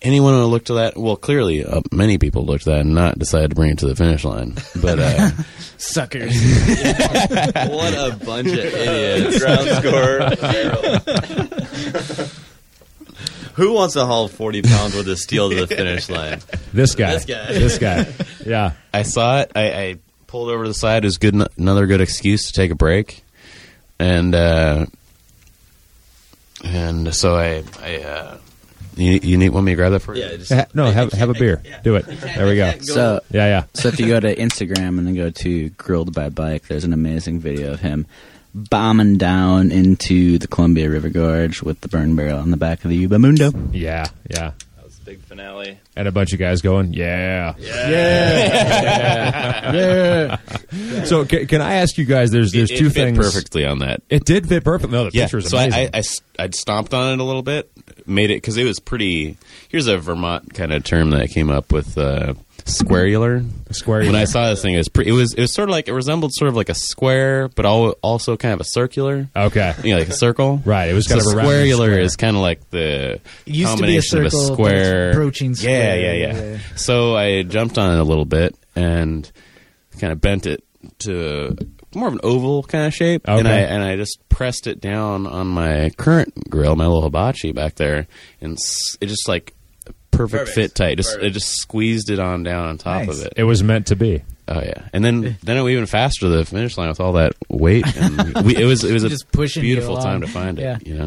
anyone who looked at that. Well, clearly, uh, many people looked at that and not decided to bring it to the finish line. But uh, suckers. what a bunch of idiots. Ground score. Who wants to haul 40 pounds worth of steel to the finish line? This guy. This guy. This guy. Yeah. I saw it. I, I pulled over to the side. It was good. Another good excuse to take a break, and uh, and so I I. Uh, you, you need want me to grab that for you? Yeah, just, Ha- no, have have a beer. Do it. There we go. So, Yeah, yeah. so if you go to Instagram and then go to Grilled by Bike, there's an amazing video of him bombing down into the Columbia River Gorge with the burn barrel on the back of the Yuba Mundo. Yeah, yeah. That was a big finale. And a bunch of guys going, yeah. yeah. Yeah. Yeah. So can, can I ask you guys? There's there's it, two it fit things. perfectly on that. It did fit perfectly. No, the Yeah, picture is so I, amazing. I, I s- I'd stomped on it a little bit, made it because it was pretty. Here's a Vermont kind of term that I came up with: uh, squarular. Square. When I saw this thing, it was it was it was sort of like it resembled sort of like a square, but al- also kind of a circular. okay. You know, like a circle. Right. It was So kind of a squarular square. is kind of like the It used to be a combination circle, of a square approaching Yeah, yeah, yeah, yeah. So I jumped on it a little bit and kind of bent it to more of an oval kind of shape, and I and I just pressed it down on my current grill, my little hibachi back there, and it just like perfect, Perfect. fit tight. Just Perfect. it just squeezed it on down on top Nice. of it. It was meant to be. Oh yeah, and then then it went even faster to the finish line with all that weight, and we, it was it was a Just pushing beautiful time to find it. Yeah. You know.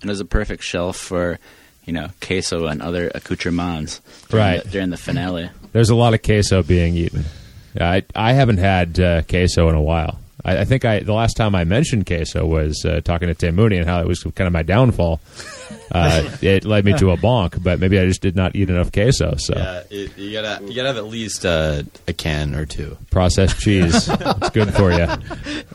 And it was a perfect shelf for, you know, queso and other accoutrements during, Right. the, during the finale. There's a lot of queso being eaten. I I haven't had uh, queso in a while. I, I think I the last time I mentioned queso was uh, talking to Tim Mooney and how it was kind of my downfall. Uh, it led me to a bonk, but maybe I just did not eat enough queso. So Yeah, it, you gotta you gotta have at least uh, a can or two. processed cheese, it's good for you.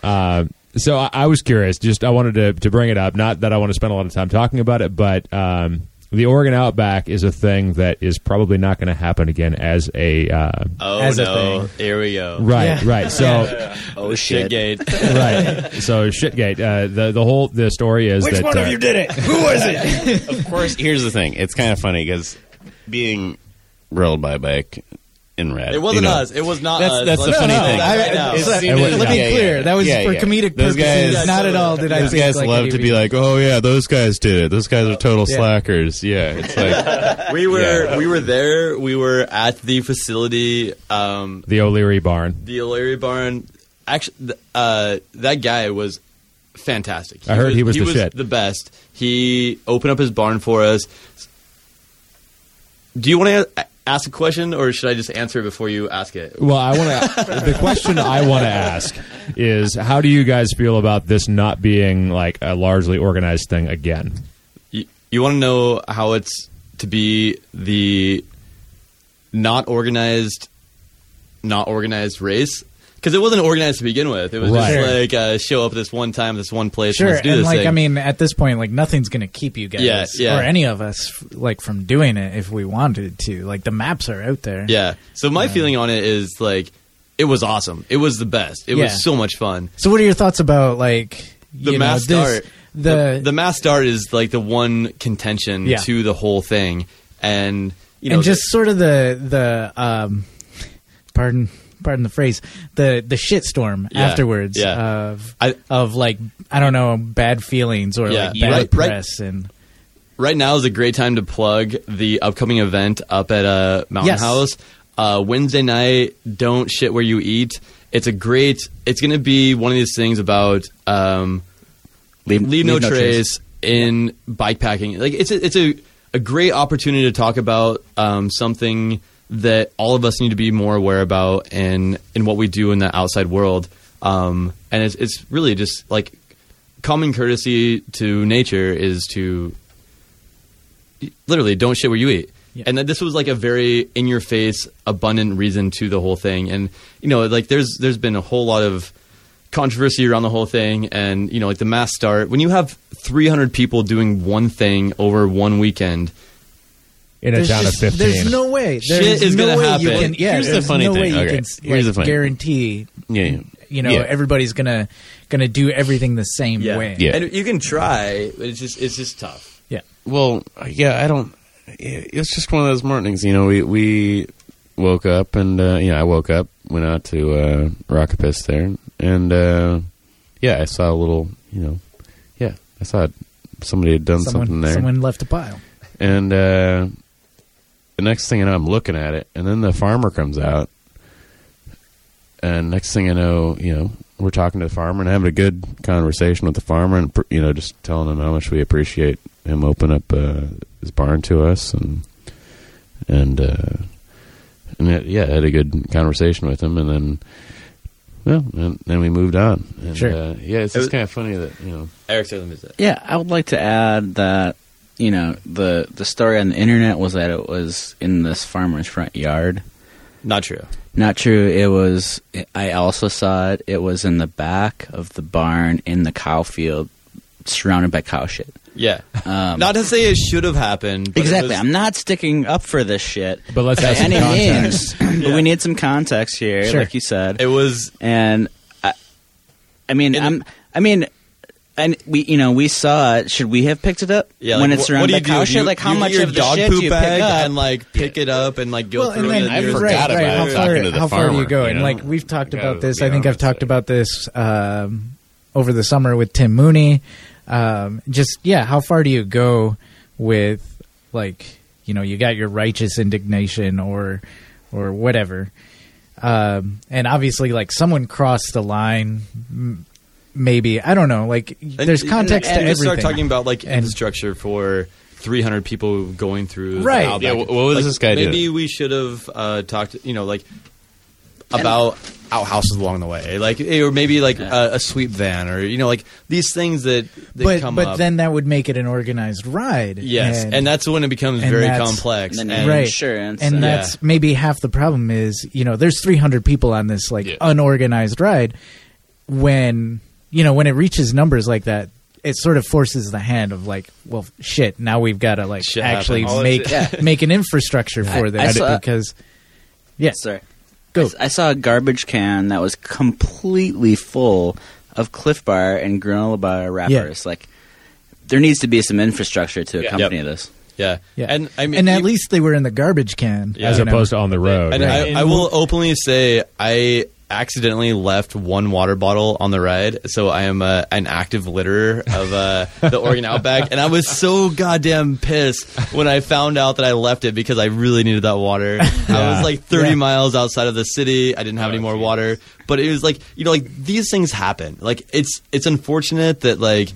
Uh, so I, I was curious. Just I wanted to to bring it up. Not that I want to spend a lot of time talking about it, but um, the Oregon Outback is a thing that is probably not going to happen again as a uh, Oh As a no! thing. Here we go. right, Yeah. right. So. Oh, shit. Shitgate. right. So shitgate. Uh, the the whole the story is Which that one uh, of you did it? Who was it? of course, here's the thing. It's kind of funny because being rolled by a bike in red. It wasn't you know, us. It was not That's us. that's the Let's funny not thing. lie I- right now. It So, seemed- let me yeah, be clear. yeah. That was Yeah, for yeah. comedic Those purposes. guys- not at all did I Those think guys like love to be like, oh yeah, those guys did it. Those guys are total Yeah. slackers. Yeah, it's like we were Yeah. we were there. We were at the facility, um, the O'Leary barn. the O'Leary barn. Actually, uh, that guy was fantastic. I heard he was the was shit. the best. He opened up his barn for us. Do you want to ask a question, or should I just answer it before you ask it? Well, I want to. the question I want to ask is, how do you guys feel about this not being like a largely organized thing again? You, you want to know how it's to be the not organized not organized race because it wasn't organized to begin with. It was Right. just like uh, show up this one time, this one place. Sure, let's do and this like thing. I mean, at this point, like nothing's gonna keep you guys Yeah, yeah. or any of us like from doing it if we wanted to. Like the maps are out there. yeah. So my feeling on it is like it was awesome. It was the best. It Yeah. was so much fun. So, what are your thoughts about like The you know, mass this- start. The, the mass start is like the one contention to the whole thing, and you know, and just sort of the the um, pardon pardon the phrase the the shitstorm Yeah, afterwards yeah. of I- of like I don't know bad feelings or Yeah, like bad right- right- press and right now is a great time to plug the upcoming event up at uh, Mountain Yes. House. Uh, Wednesday night, don't shit where you eat. It's a great. It's going to be one of these things about um, Leave, leave, no, trace, in bike packing. Like it's a, it's a a great opportunity to talk about um, something that all of us need to be more aware about in in what we do in the outside world. Um, and it's it's really just like common courtesy to nature is to literally don't shit where you eat. Yeah. And that this was like a very in your face, abundant reason to the whole thing. And you know, like there's there's been a whole lot of controversy around the whole thing and you know like the mass start when you have 300 people doing one thing over one weekend in a there's, town just- of 15. there's no way Shit there's is no gonna way happen. you can yeah Here's the there's funny no way thing. you Okay, can here's like, the funny- guarantee Yeah, yeah. you know Yeah. everybody's gonna gonna do everything the same yeah. way Yeah. and you can try but it's just it's just tough yeah Well, yeah, I don't. It's just one of those mornings, you know. We we woke up and uh, you know I woke up, went out to uh, Rockapist there, and uh, yeah, I saw a little, you know, yeah, I saw somebody had done something there, someone left a pile and uh, the next thing I know, I'm looking at it, and then the farmer comes out, and next thing I know, you know, we're talking to the farmer and having a good conversation with the farmer, and you know, just telling him how much we appreciate him open up uh, his barn to us, and and uh, and it, yeah, I had a good conversation with him, and then. Well, and then we moved on. And, Sure. Uh, yeah, it's It was- kind of funny that you know. eric said let that Yeah, I would like to add that you know the the story on the internet was that it was in this farmer's front yard. not true Not true. It was. I also saw it. It was in the back of the barn in the cow field, surrounded by cow shit. yeah Um, not to say it should have happened but exactly. was- I'm not sticking up for this shit But let's by have some any context. means. but we need some context here, Sure. like you said. it was and I, I mean, And I'm, I mean, and we, you know, we saw it. Should we have picked it up? yeah when like, it's what- what surrounded do by cow do? shit. You- like how you much of the dog shit poop do you bag pick up? and like pick it up and like go well, through and then it I you're- forgot right, right, how far, to the how far do you farmer, go? you and know? like we've talked about this. I think I've talked there. about this um, over the summer with Tim Mooney. Um, just yeah, how far do you go with like you know you got your righteous indignation or or whatever, um, and obviously like someone crossed the line. M- Maybe I don't know. Like there's and- context and to just everything. start talking about like And- infrastructure for 300 people going through Right. Outback. Yeah, what was Like, this guy doing? maybe we should have uh, talked you know like about outhouses along the way like or maybe like a, a sweep van or you know like these things that, that but come but up then that would make it an organized ride. yes and, that's when it becomes very complex And and, right. insurance and and- that's Yeah. maybe half the problem is you know there's 300 people on this like Yeah. unorganized ride when you know when it reaches numbers like that it sort of forces the hand of like well shit now we've got to like Shit actually make Yeah. make an infrastructure for I- this I saw- because yeah Sorry. Go. I s- I saw a garbage can that was completely full of Clif Bar and granola bar wrappers. Like, there needs to be some infrastructure to accompany Yep. this. yeah yeah and i mean and at you- least they were in the garbage can Yeah. as you know. opposed to on the road. And right? I, I will openly say I accidentally left one water bottle on the ride, so I am uh, an active litterer of uh, the Oregon Outback, and I was so goddamn pissed when I found out that I left it because I really needed that water. I was like 30 Yeah. miles outside of the city. I didn't have any more water, but it was like you know, like these things happen. Like it's it's unfortunate that like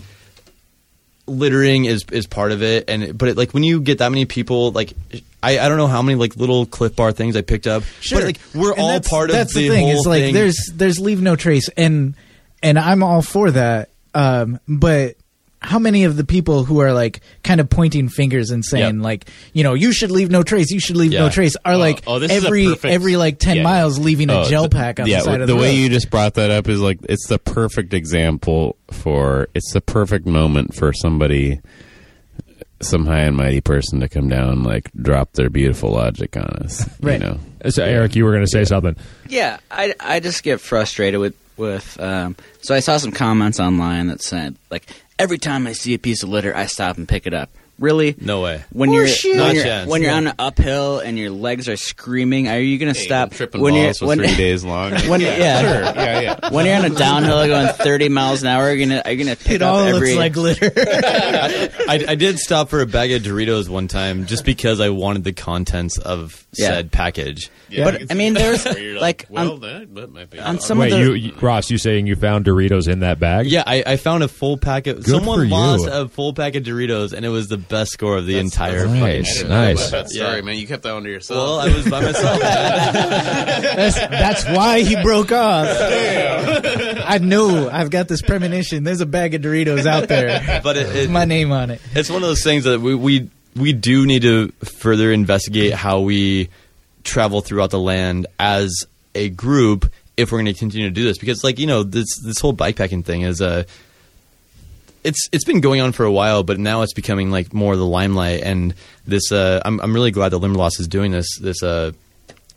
littering is is part of it and but it, like when you get that many people like I, I don't know how many like little Clif Bar things I picked up Sure. but like we're And all part of that's the, the thing whole is like thing there's there's leave no trace and and i'm all for that um but how many of the people who are like kind of pointing fingers and saying Yep. like you know you should leave no trace you should leave no trace are Oh, like oh, every perfect- every like 10 yeah. miles leaving a Oh, gel the- pack on yeah, the side of the the way road. you just brought that up is like it's the perfect example for it's the perfect moment for somebody some high and mighty person to come down and like drop their beautiful logic on us Right. you know So, Eric, you were going to say something. Yeah, I, I just get frustrated with with. Um, so I saw some comments online that said like every time I see a piece of litter, I stop and pick it up. Really? No way. When you're Horseshit. when Not you're, chance. when you're on an uphill and your legs are screaming, are you going to stop tripping when balls you're for when, three days long when yeah, sure yeah yeah when you're on a downhill going 30 miles an hour? Are you gonna are you gonna pick it all up every? looks like glitter I, I did stop for a bag of Doritos one time just because I wanted the contents of Yeah. said package. Yeah, but I mean, there's like well on, that, that might be on some Wait, of the you, you, Ross, you saying you found Doritos in that bag? Yeah, I, I found a full packet. for Someone you. lost a full pack of Doritos, and it was the best score of the entire nice. fucking. Nice. that story Yeah. man you kept that one to yourself Well, I was by myself. that's, that's why he broke off I know I've got this premonition there's a bag of Doritos out there but it, it, my name on it it's one of those things that we, we we do need to further investigate how we travel throughout the land as a group if we're going to continue to do this because like you know this this whole bikepacking thing is a it's it's been going on for a while but now it's becoming like more the limelight. And this uh, I'm I'm really glad that Limberlost is doing this this uh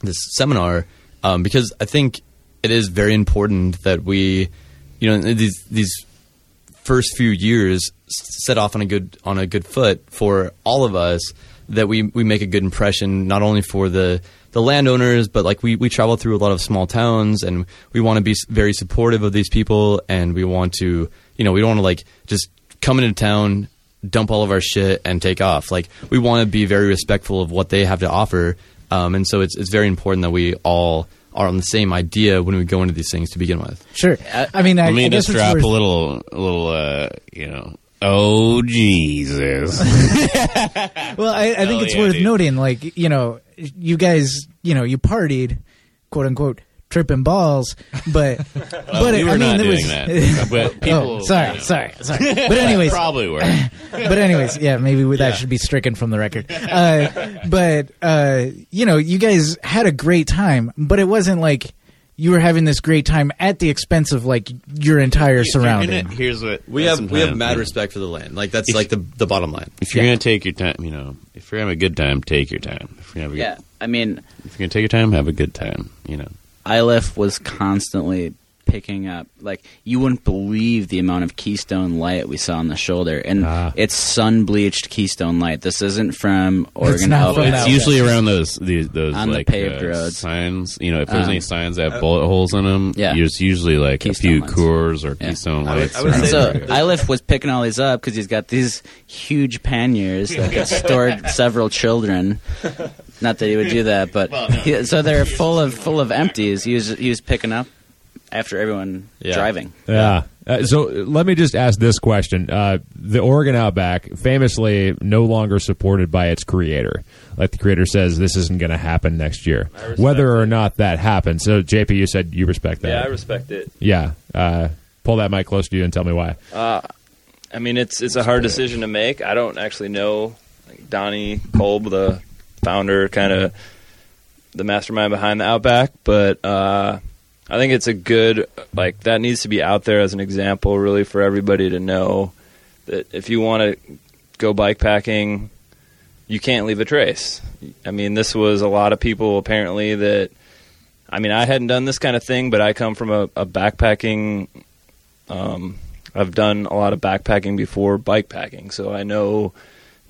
this seminar um, because I think it is very important that we you know these these first few years set off on a good on a good foot for all of us that we we make a good impression not only for the the landowners but like we we travel through a lot of small towns and we want to be very supportive of these people and we want to you know we don't want to like just come into town dump all of our shit and take off. Like we want to be very respectful of what they have to offer um, and so it's it's very important that we all are on the same idea when we go into these things to begin with. Sure. I mean I, let me I just it's drop worth- a little a little uh you know oh jesus. Well, I, I think Hell it's yeah, worth dude. noting, like you know, you guys, you know, you partied, quote unquote, tripping balls, but but we were I mean, not there doing was, that but people oh, sorry, you know, sorry, sorry. But anyways, probably were but anyways, yeah, maybe we- that should be stricken from the record. Uh, but uh, you know, you guys had a great time, but it wasn't like you were having this great time at the expense of like your entire If you're gonna- surrounding. here's what we have we have mad you respect for the land like that's If- like the the bottom line If you're Yeah. gonna take your time, you know, if you're having a good time, take your time. If you're having a yeah. I mean, if you're gonna take your time, have a good time. You know, Eilif was constantly picking up like you wouldn't believe the amount of keystone light we saw on the shoulder and Ah. it's sun bleached keystone light this isn't from oregon not from it's usually It's- around those these, those On the paved uh, roads. signs. You know, if there's Um, any signs that have bullet holes in them, yeah. there's usually like Keystone a few lights. Coors or Yeah. Keystone I would- lights. I would say so there. Eilif was picking all these up because he's got these huge panniers that could store several children. Not that he would do that, but he, so they're full of full of empties. He was he was picking up after everyone Yeah. driving. Yeah. Uh, so let me just ask this question: uh, The Oregon Outback, famously no longer supported by its creator, like the creator says, this isn't going to happen next year, whether or not that happens. So, JP, you said you respect that. Yeah, I respect it. Yeah. Uh, pull that mic close to you and tell me why. Uh, I mean, it's it's a hard decision to make. I don't actually know Donnie Kolb, the founder, kind of the mastermind behind the Outback, but uh, I think it's a good like that needs to be out there as an example, really, for everybody to know that if you want to go bike packing, you can't leave a trace. I mean, this was a lot of people apparently that. I mean, I hadn't done this kind of thing, but I come from a, a backpacking um, I've done a lot of backpacking before bike packing, so I know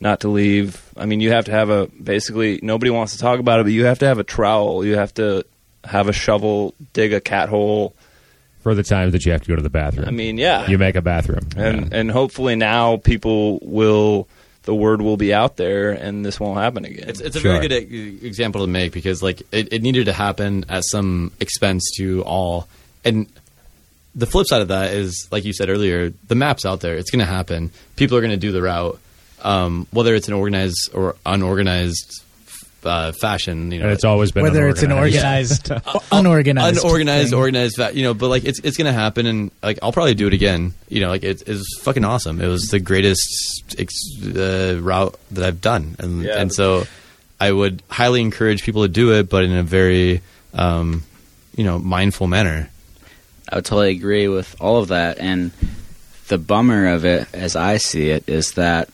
not to leave. I mean, you have to have a basically nobody wants to talk about it, but you have to have a trowel. You have to have a shovel, dig a cat hole. For the times that you have to go to the bathroom. I mean, yeah, you make a bathroom. and Yeah. and hopefully now people will the word will be out there, and this won't happen again. It's, it's a Sure. very good e- example to make because like it, it needed to happen at some expense to all. And the flip side of that is, like you said earlier, the map's out there. It's going to happen. People are going to do the route, um, whether it's an organized or unorganized uh, fashion. You know, and it's always been Whether it's an organized, unorganized, unorganized, thing. organized. Fa- you know, but like it's it's gonna happen, and like I'll probably do it again. You know, like it, it was fucking awesome. It was the greatest ex- uh, route that I've done, and Yeah. and so I would highly encourage people to do it, but in a very um, you know mindful manner. I would totally agree with all of that. And the bummer of it, as I see it, is that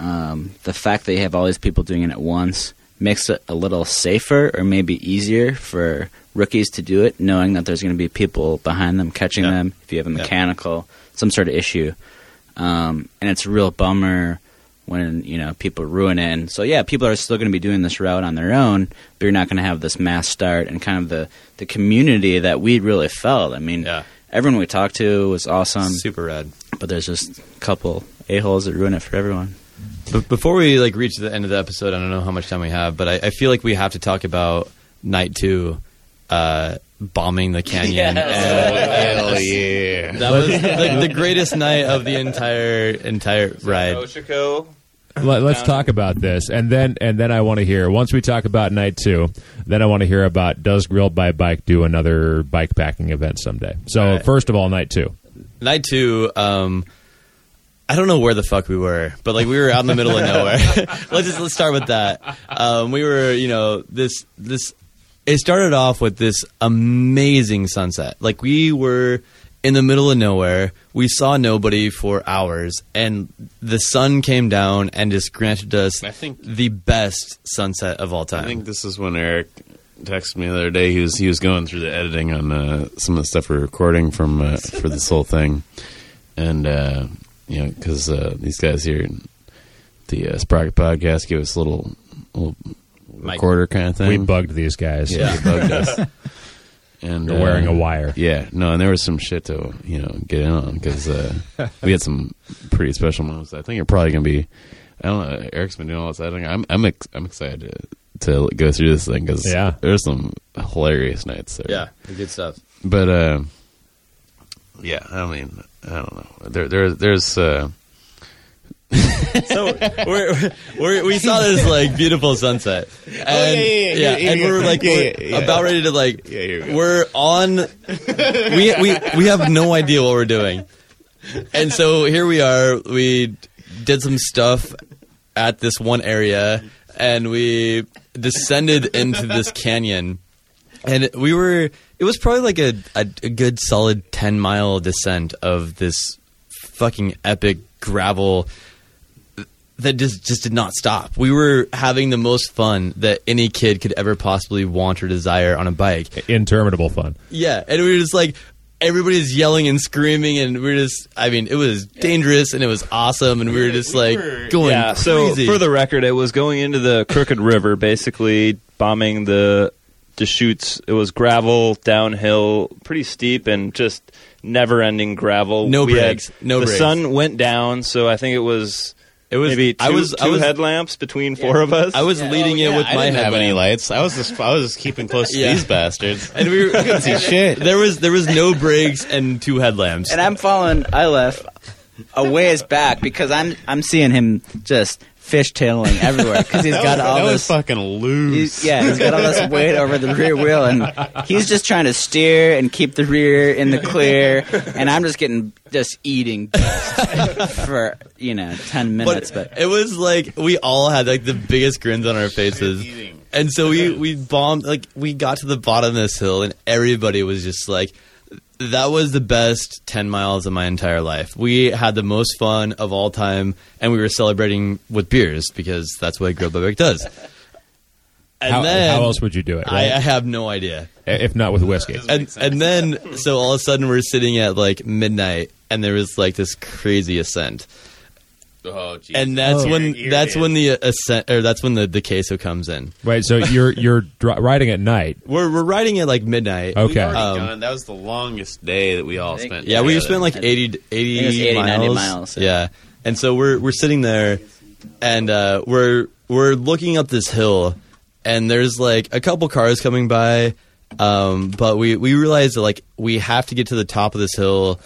um, the fact that you have all these people doing it at once makes it a little safer or maybe easier for rookies to do it, knowing that there's going to be people behind them catching Yeah. them if you have a mechanical, some sort of issue. Um, and it's a real bummer when you know people ruin it. And so yeah, people are still going to be doing this route on their own, but you're not going to have this mass start and kind of the the community that we really felt. I mean, Yeah. everyone we talked to was awesome, Super rad. but there's just a couple a holes that ruin it for everyone. But before we like reach the end of the episode, I don't know how much time we have, but I, I feel like we have to talk about night two, uh, bombing the canyon. Hell yeah. That was the, the greatest night of the entire entire ride. Ochoco. Let, us talk about this, and then and then I want to hear. Once we talk about night two, then I want to hear about does Grilled by Bike do another bike packing event someday? So All right. first of all, night two. Night two, um, I don't know where the fuck we were, but like we were out in the middle of nowhere. let's just let's start with that. Um, we were, you know, this this. It started off with this amazing sunset. Like we were in the middle of nowhere. We saw nobody for hours, and the sun came down and just granted us I think- the best sunset of all time. I think this is when Eric texted me the other day. He was he was going through the editing on uh, some of the stuff we're recording from uh, for this whole thing, and uh, you know because uh, these guys here, in the uh, Sprocket Podcast, give us a little little Mic. recorder kind of thing. We bugged these guys. yeah, they bugged us. And They're wearing uh, a wire. Yeah, no, and there was some shit to you know get in on because uh, we had some pretty special moments. I think you're probably gonna be. I don't know. Eric's been doing all this editing. I'm I'm ex- I'm excited to, to go through this thing because Yeah. there's some hilarious nights there. yeah, good stuff. but uh, yeah, I mean, I don't know. There there there's uh, so we're, we're, we saw this like beautiful sunset, and yeah, yeah, yeah, yeah, and yeah, we're like yeah, we're yeah, yeah. about ready to like Yeah, here we go. we're on. We we we have no idea what we're doing, and so here we are. We did some stuff at this one area, and we descended into this canyon, and we were. It was probably like a, a, a good solid ten mile descent of this fucking epic gravel that just just did not stop. We were having the most fun that any kid could ever possibly want or desire on a bike. Interminable fun. Yeah, and we were just like everybody's yelling and screaming, and we are just I mean, it was dangerous and it was awesome, and we were just like going yeah, so crazy. for the record, it was going into the Crooked River, basically bombing the Deschutes. It was gravel, downhill, pretty steep, and just never-ending gravel. No We had- brakes, no The brakes. sun went down, so I think it was it was maybe two, I was two I was headlamps between four of us. I was leading oh, it with I my didn't have any lights. I was just I was just keeping close to Yeah. these bastards. And we were, see shit. There was there was no brakes and two headlamps. And I'm following I left a ways back because I'm I'm seeing him just fishtailing everywhere because he's That got was, all that was this. fucking loose. He's, yeah, he's got all this weight over the rear wheel, and he's just trying to steer and keep the rear in the clear. And I'm just getting just eating for you know ten minutes. But, it was like we all had like the biggest grins on our faces. And so we we bombed like we got to the bottom of this hill and everybody was just like that was the best 10 miles of my entire life. We had the most fun of all time and we were celebrating with beers because that's what Grilled by Bike does. And How, then how else would you do it? I, I have no idea. if not with whiskey. And and then so all of a sudden we're sitting at like midnight and there was like this crazy ascent. Oh, geez. And that's Oh. when Here- here that's it when the ascent or that's when the the queso comes in. Right. So you're you're dri- riding at night. We're we're riding at like midnight. Okay. We've Um, gone- that was the longest day that we all think- spent. Yeah, we spent like I 80, 80, think it was 80, miles. 90 miles, Yeah. yeah. And so we're we're sitting there and uh, we're we're looking up this hill and there's like a couple cars coming by um, but we we realize that like we have to get to the top of this hill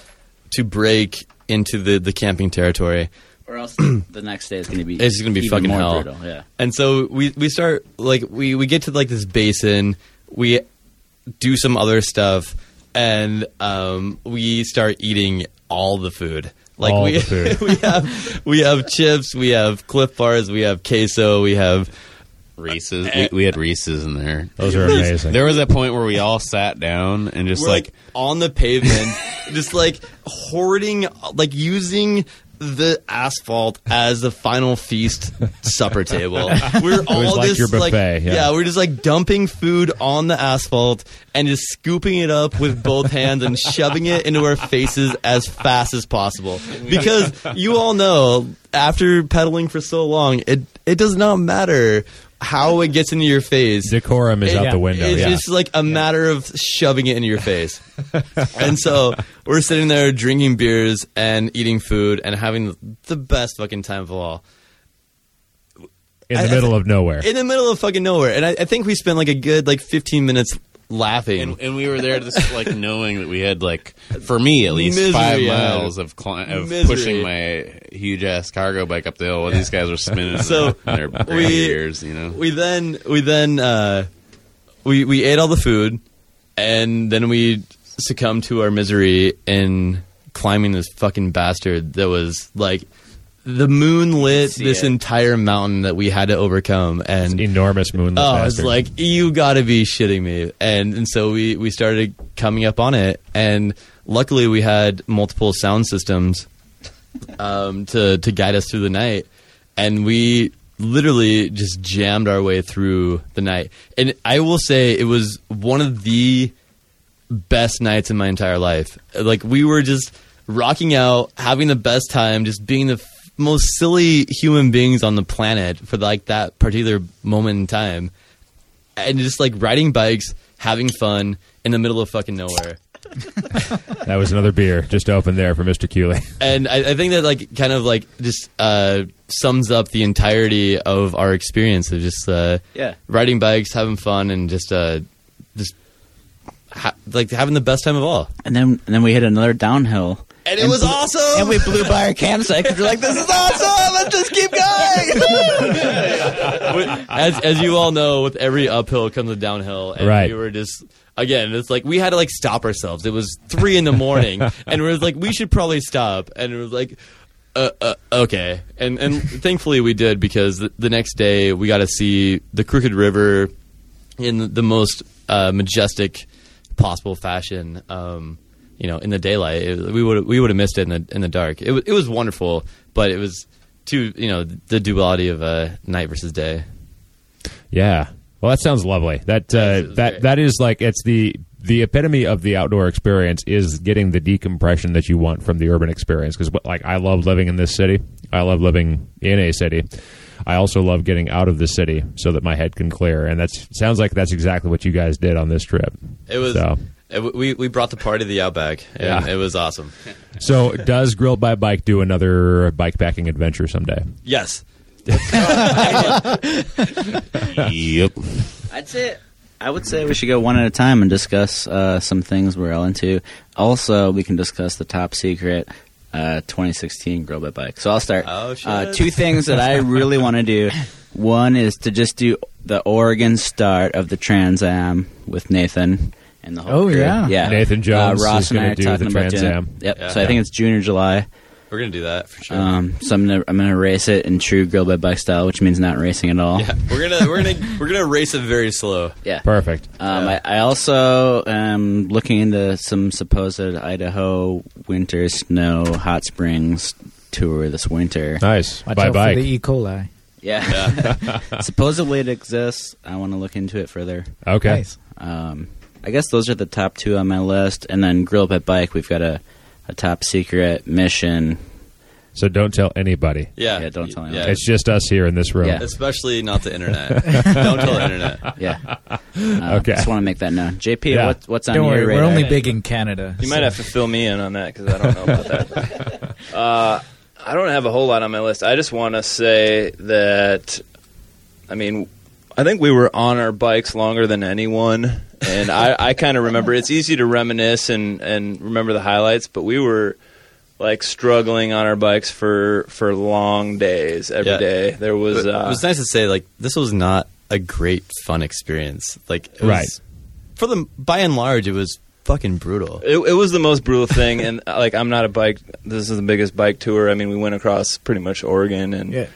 to break into the the camping territory. Or else the next day is going to be It's gonna be fucking more hell. brutal. Yeah. And so we we start like we we get to like this basin, we do some other stuff, and um, we start eating all the food. Like All we the food. we have we have chips, we have Clif Bars, we have queso, we have Reese's. We, we had Reese's in there. Those are amazing. There was a point where we all sat down and just we're like, like on the pavement, just like hoarding, like using the asphalt as the final feast supper table. We're all like just your like, buffet, yeah. we're just like dumping food on the asphalt and just scooping it up with both hands and shoving it into our faces as fast as possible. Because you all know, after pedaling for so long, it it does not matter how it gets into your face. Decorum is It- out the window. It's yeah. just like a matter of shoving it into your face. and so we're sitting there drinking beers and eating food and having the best fucking time of all in the I- I middle thi- of nowhere. in the middle of fucking nowhere. And I, I think we spent like a good like 15 minutes laughing. and, and we were there just like knowing that we had like, for me at least, Misery, five yeah. miles of cli- of Misery. pushing my huge ass cargo bike up the hill while these guys were spinning So, in their we- ears, you know. we then we then uh, we we ate all the food, and then we succumbed to our misery in climbing this fucking bastard that was like the moon lit this it. entire mountain that we had to overcome and Enormous moonlit Oh, it's like you got to be shitting me, and and so we we started coming up on it, and luckily we had multiple sound systems um, to to guide us through the night, and we literally just jammed our way through the night, and I will say it was one of the best nights in my entire life. Like we were just rocking out, having the best time, just being the f- most silly human beings on the planet for like that particular moment in time, and just like riding bikes, having fun in the middle of fucking nowhere. that was another beer just opened there for Mr. Cooley. And I, I think that like kind of like just uh, sums up the entirety of our experience of just uh, Yeah. riding bikes, having fun, and just uh, just ha- like having the best time of all. And then and then we hit another downhill. And it was awesome. And we blew by our campsite because we're like, this is awesome. Let's just keep going. as as you all know, with every uphill comes a downhill, and Right. we were just again, it's like we had to like stop ourselves. It was three in the morning, and we were like, we should probably stop, and it was like. Uh, uh, okay, and and thankfully we did because the, the next day we got to see the Crooked River in the most uh, majestic possible fashion. Um, you know, in the daylight, it, we would we would have missed it in the in the dark. It was it was wonderful, but it was too you know the duality of uh, night versus day. Yeah. Well, that sounds lovely. That uh, that great. that is like it's the the epitome of the outdoor experience is getting the decompression that you want from the urban experience. Because like I love living in this city. I love living in a city. I also love getting out of the city so that my head can clear. And that sounds like that's exactly what you guys did on this trip. It was. So. It- we we brought the party to the outback, and Yeah. it was awesome. So does Grilled by Bike do another bike packing adventure someday? Yes, yep. I'd say I would say we should go one at a time and discuss uh, some things we're all into. Also, we can discuss the top secret uh, 2016 Girl by Bike. So I'll start. Oh, shit. Uh, two things that I really want to do. One is to just do the Oregon start of the Trans Am with Nathan and the whole Oh, crew. yeah. yeah. Nathan Jones uh, Ross is and I gonna are do talking the about Trans doing it. Am. Yep. Yeah. so I think it's June or July. we're gonna do that for sure. Um, so I'm gonna I'm gonna race it in true Girl by Bike style, which means not racing at all. yeah, we're gonna we're gonna we're gonna race it very slow. Yeah. Perfect. Um, Yeah. I, I also am looking into some supposed Idaho winter snow hot springs tour this winter. Nice. Watch by out bike. for the E. coli. Yeah, supposedly it exists. I want to look into it further. okay. Nice. Um, I guess those are the top two on my list, and then Grill Up at Bike. We've got a, a top secret mission. So don't tell anybody. Yeah, Yeah, don't tell anyone. Yeah, It's just us here in this room. Yeah. especially not the internet. Don't tell the internet. Yeah. Uh, Okay. Just want to make that known. JP, Yeah. what, what's on Don't your worry, radar? we're only big in Canada. You might have to fill me in on that because I don't know about that. uh, I don't have a whole lot on my list. I just want to say that, I mean, I think we were on our bikes longer than anyone, and I, I kind of remember. It's easy to reminisce and and remember the highlights, but we were like struggling on our bikes for for long days every Yeah. day. There was uh, it was nice to say like this was not a great fun experience. Like it was- Right. for the by and large, it was fucking brutal. It, it was the most brutal thing, and like I'm not a bike. This is the biggest bike tour. I mean, we went across pretty much Oregon, and Yeah.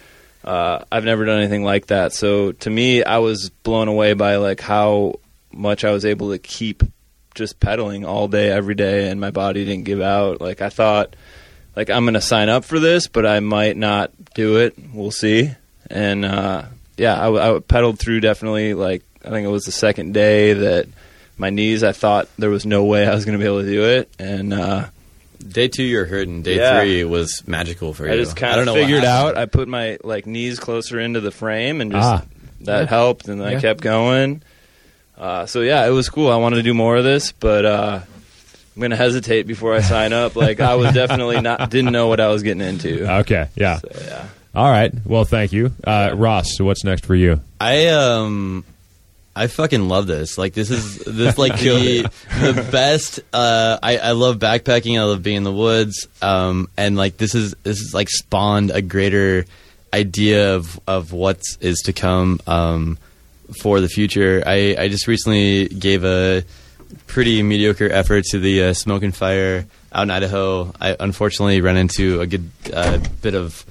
uh, I've never done anything like that. So to me, I was blown away by like how much I was able to keep just pedaling all day, every day, and my body didn't give out. Like I thought, like I'm going to sign up for this, but I might not do it. We'll see. And uh, yeah, I, I pedaled through definitely. Like I think it was the second day that my knees. I thought there was no way I was going to be able to do it, and uh, Day two, you're hurting. Day Yeah. three was magical for you. I just I kind don't of know figured happened. out. I put my like knees closer into the frame, and just Ah. that Yeah. helped. And I Yeah. kept going. Uh, so yeah, it was cool. I wanted to do more of this, but uh, I'm gonna hesitate before I sign up. Like I was definitely not didn't know what I was getting into. Okay, yeah. So, yeah. All right. Well, thank you, uh, Ross. So what's next for you? I um I fucking love this. Like this is this like the the best uh I, I love backpacking, I love being in the woods. Um and like this is this is like spawned a greater idea of of what is to come um for the future. I I just recently gave a pretty mediocre effort to the uh, Smoke and Fire out in Idaho. I unfortunately ran into a good uh, bit of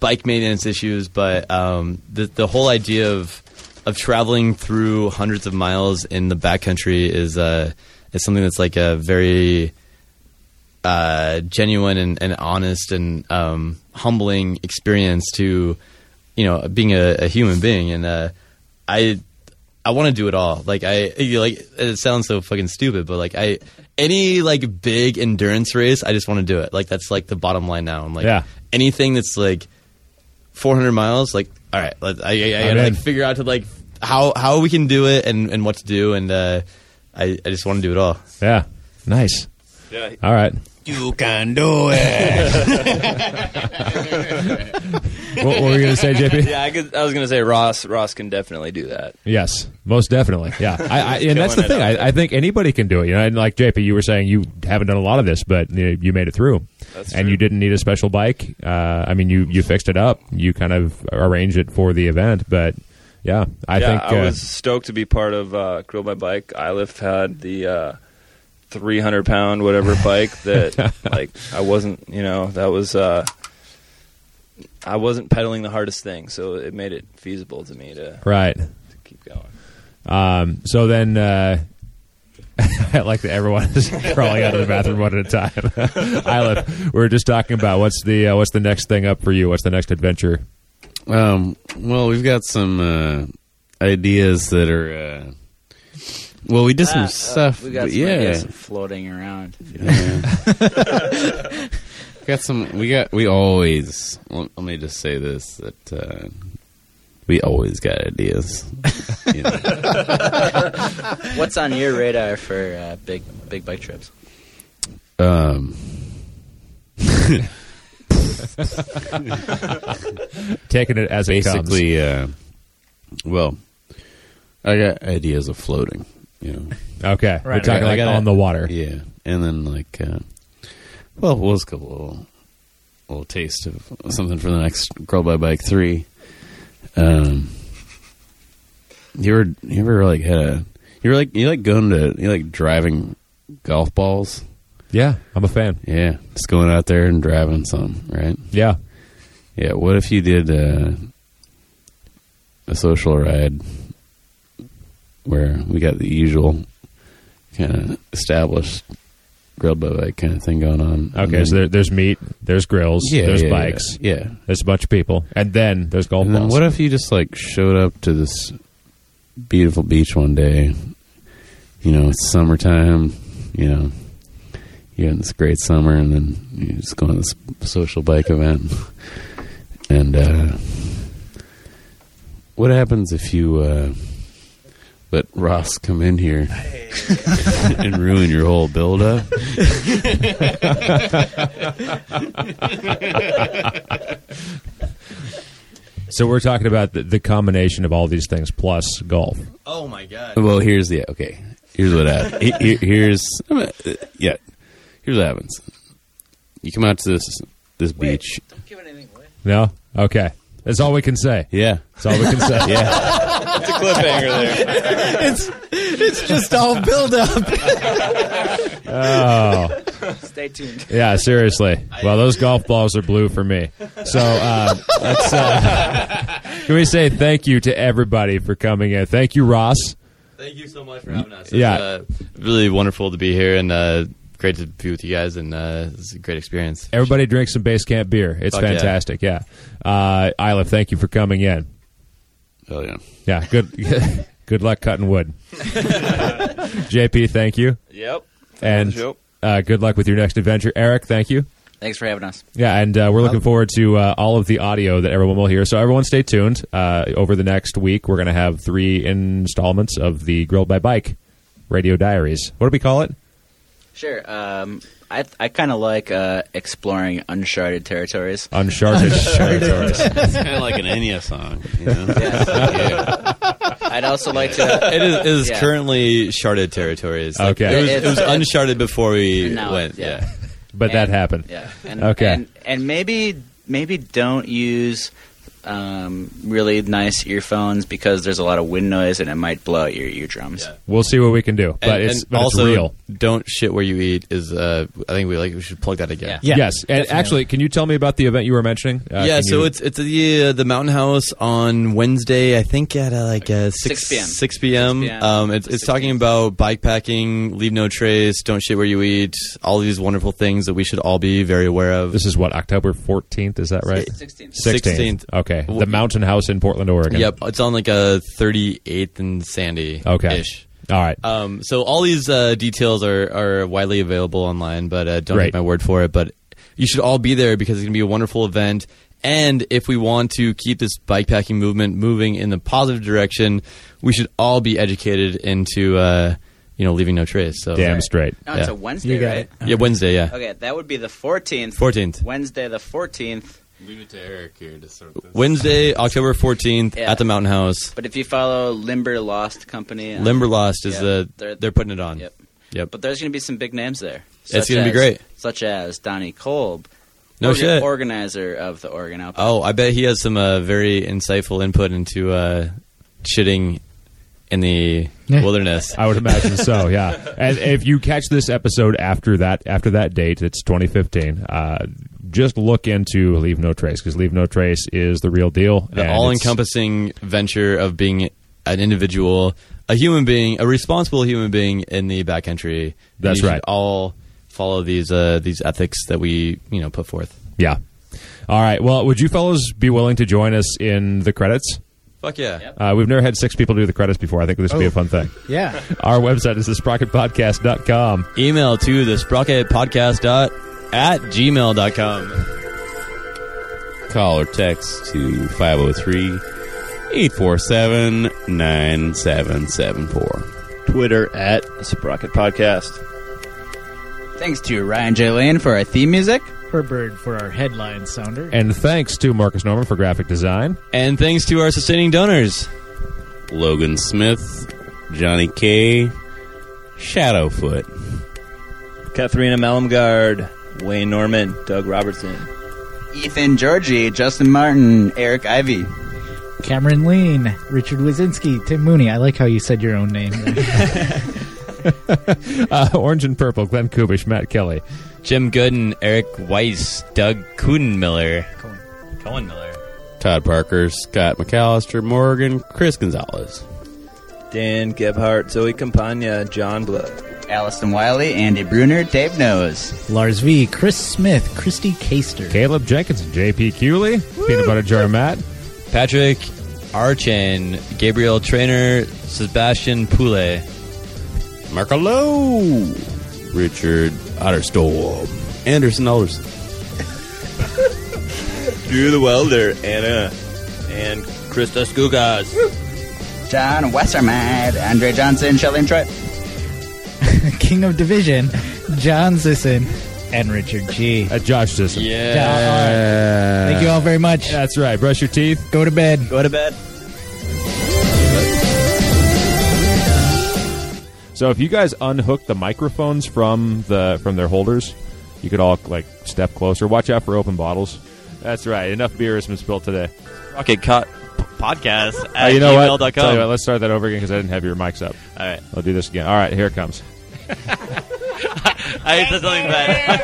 bike maintenance issues, but um, the the whole idea of of traveling through hundreds of miles in the backcountry is uh, is something that's like a very uh, genuine and, and honest and um, humbling experience to you know being a, a human being and uh, I I want to do it all like I like it sounds so fucking stupid but like I any like big endurance race I just want to do it like that's like the bottom line now I'm like Yeah. anything that's like 400 miles like all right let, I, I, I gotta like figure out to like how how we can do it and, and what to do and uh, I, I just want to do it all Yeah. Nice. Yeah. All right. You can do it. What, what were you going to say, JP? Yeah, I, could, I was gonna say Ross. Ross can definitely do that. Yes, most definitely. Yeah, I, I, and that's the thing. I, I think anybody can do it. You know, and like JP, you were saying you haven't done a lot of this, but you, know, you made it through, That's and true. you didn't need a special bike. Uh, I mean, you you fixed it up. You kind of arranged it for the event, but yeah, I yeah, think I uh, was stoked to be part of uh, Grilled by Bike. Eilif had the uh, 300 pound whatever bike that like I wasn't, you know, that was uh, I wasn't pedaling the hardest thing, so it made it feasible to me to, right. to keep going. Um, so then. Uh, I like that everyone is crawling out of the bathroom one at a time. Eilif, we were just talking about what's the uh, what's the next thing up for you? What's the next adventure? Um, well, we've got some uh, ideas that are. Uh, well, we did some uh, stuff. we got some yeah, ideas floating around. Yeah. got some. We got. We always. Let let me just say this: that uh, we always got ideas. you know. What's on your radar for uh, big big bike trips? Um, Taking it as it comes. basically, uh, well, I got ideas of floating. You know. Okay, we're talking I like gotta- on the water. Yeah, and then like, uh, well, we'll just go a little, little taste of something for the next Grilled by Bike three. Um, you ever, you ever like had a, you were like, you like going to, you like driving golf balls. Yeah, I'm a fan. Yeah, just going out there and driving some, right? Yeah. Yeah. What if you did uh, a social ride where we got the usual kind of established Grilled by Bike kind of thing going on? Okay, And so there, there's meat, there's grills, yeah, there's yeah, bikes, Yeah. yeah. there's a bunch of people, and then there's golf And balls. what if you just like showed up to this beautiful beach one day? You know, it's summertime. You know, you're in this great summer, and then you just go on this social bike event. And uh, what happens if you uh, let Ross come in here and ruin your whole build up? so we're talking about the, the combination of all these things plus golf. oh my god Well, here's the okay. Here's what happens. He- he- Here's yeah. Here's what happens. you come out to this this beach. No? Okay. That's all we can say. Yeah, That's all we can say. yeah. It's cliffhanger there. it's it's just all build up. Oh. Stay tuned. Yeah, seriously. Well, those golf balls are blue for me. So uh, let's. Uh, can we say thank you to everybody for coming in? Thank you, Ross. Thank you so much for having us. It's, Yeah. uh, really wonderful to be here and uh, great to be with you guys, and uh, it's a great experience. Everybody drink some base camp beer. It's Fuck yeah. fantastic. Yeah. Uh, Eilif, thank you for coming in. Hell yeah. Yeah. Good. good luck cutting wood. JP, thank you, Yep. and uh, good luck with your next adventure. Eric, thank you. Thanks for having us. Yeah, and uh, we're looking forward to uh, all of the audio that everyone will hear. So everyone, stay tuned. Uh, over the next week, we're going to have three installments of the Grilled by Bike Radio Diaries. What do we call it? Sure. Um, I I kind of like uh, exploring uncharted territories. Uncharted territories. It's kind of like an Enya song. You know? yeah. I'd also like to. It is, it is Yeah. currently charted territories. Like, Okay. it was, It's- it was uncharted before we Now, went. yeah. Yeah. But that And- happened. Yeah. And, Okay. And, and maybe maybe don't use um, really nice earphones because there's a lot of wind noise and it might blow out your eardrums. Yeah. We'll see what we can do. But and, it's and but also, it's real. don't shit where you eat. Is uh, I think we like we should plug that again. Yeah. yes. And definitely. actually, can you tell me about the event you were mentioning? Uh, yeah, so you- it's it's the uh, the Mountain House on Wednesday. I think at uh, like uh, 6, 6 p.m. 6 p.m. Um, it's, it's talking about bike packing, leave no trace, don't shit where you eat, all these wonderful things that we should all be very aware of. This is what October fourteenth. Is that right? 16th. 16th. Okay. The Mountain House in Portland, Oregon. Yep, it's on like a 38th and Sandy. Okay. Ish. All right. Um, so all these uh, details are, are widely available online, but uh, don't Great. take my word for it. But you should all be there because it's going to be a wonderful event. And if we want to keep this bikepacking movement moving in the positive direction, we should all be educated into uh, you know leaving no trace. So Damn straight. No, it's Yeah. a Wednesday, You got right? it. yeah, Wednesday, yeah, Okay, that would be the 14th. 14th. Wednesday the 14th. Leave it to Eric here to sort this. Wednesday, October 14th Yeah. at the Mountain House. But if you follow Limberlost Company, um, Limberlost is yeah, the they're- they're, putting it on. Yep. Yep. But there's going to be some big names there. It's such gonna be as- great. Such as Donnie Kolb, No orga- shit. organizer of the Oregon Outback. Oh, I bet he has some uh, very insightful input into uh, shitting in the Yeah. wilderness. I would imagine so. Yeah. And if you catch this episode after that after that date, it's 2015. Uh, just look into Leave No Trace because Leave No Trace is the real deal. the all-encompassing venture of being an individual, a human being, a responsible human being in the backcountry. And That's you right. All follow these uh, these ethics that we you know put forth. Yeah. All right. Well, would you fellows be willing to join us in the credits? Fuck yeah! Uh, we've never had six people do the credits before. I think this would be a fun thing. Yeah. Our website is thesprocketpodcast.com. Email to the sprocket podcast dot at gmail.com. Call or text to 503 847 9774. Twitter at Sprocket Podcast. Thanks to Ryan J. Lane for our theme music. Hurtbird for our headline sounder. And thanks to Marcus Norman for graphic design. And thanks to our sustaining donors. Logan Smith, Johnny K, Shadowfoot. Katharina Malumgard, Wayne Norman, Doug Robertson. Ethan Georgie, Justin Martin, Eric Ivy. Cameron Lean, Richard Wazinski, Tim Mooney. I like how you said your own name. Uh, Orange and Purple, Glenn Kubish, Matt Kelly. Jim Gooden, Eric Weiss, Doug Kuhnmiller. Cohen Miller. Todd Parker, Scott McAllister, Morgan, Chris Gonzalez. Dan Gebhardt, Zoe Campagna, John Blood. Allison Wiley, Andy Bruner, Dave Knows. Lars V, Chris Smith, Christy Caster. Caleb Jenkins, JP Cooley, Peanut Butter Jar Matt. Patrick Archen, Gabriel Trainer, Sebastian Poulet. Marco Lowe, Richard Otterstorm, Anderson Alderson. Drew the Welder, Anna, and Krista Skugas. John Wessermad, Andre Johnson, Shelly and Troy. King of Division, John Sisson, and Richard G. Uh, Josh Sisson. Yeah. Yeah, all right. Thank you all very much. That's right. Brush your teeth. Go to bed. Go to bed. So if you guys unhook the microphones from the from their holders, you could all like step closer. Watch out for open bottles. That's right. Enough beer has been spilled today. Rocket Cut Podcast Uh, at you know what? Tell you what, let's start that over again because I didn't have your mics up. All right. I'll do this again. All right, here it comes. I said something bad.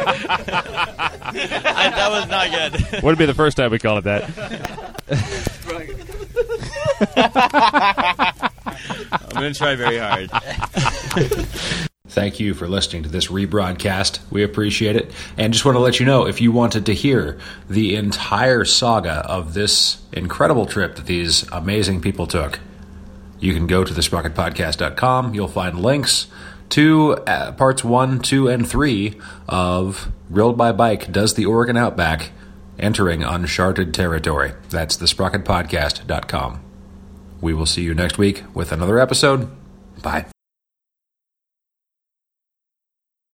I, that was not good. Would it be the first time we call it that? I'm going to try very hard. Thank you for listening to this rebroadcast. We appreciate it. And just want to let you know if you wanted to hear the entire saga of this incredible trip that these amazing people took, you can go to thesprocketpodcast.com. You'll find links to uh, parts one, two, and three of Grilled by Bike Does the Oregon Outback entering uncharted territory. That's thesprocketpodcast.com. We will see you next week with another episode. Bye.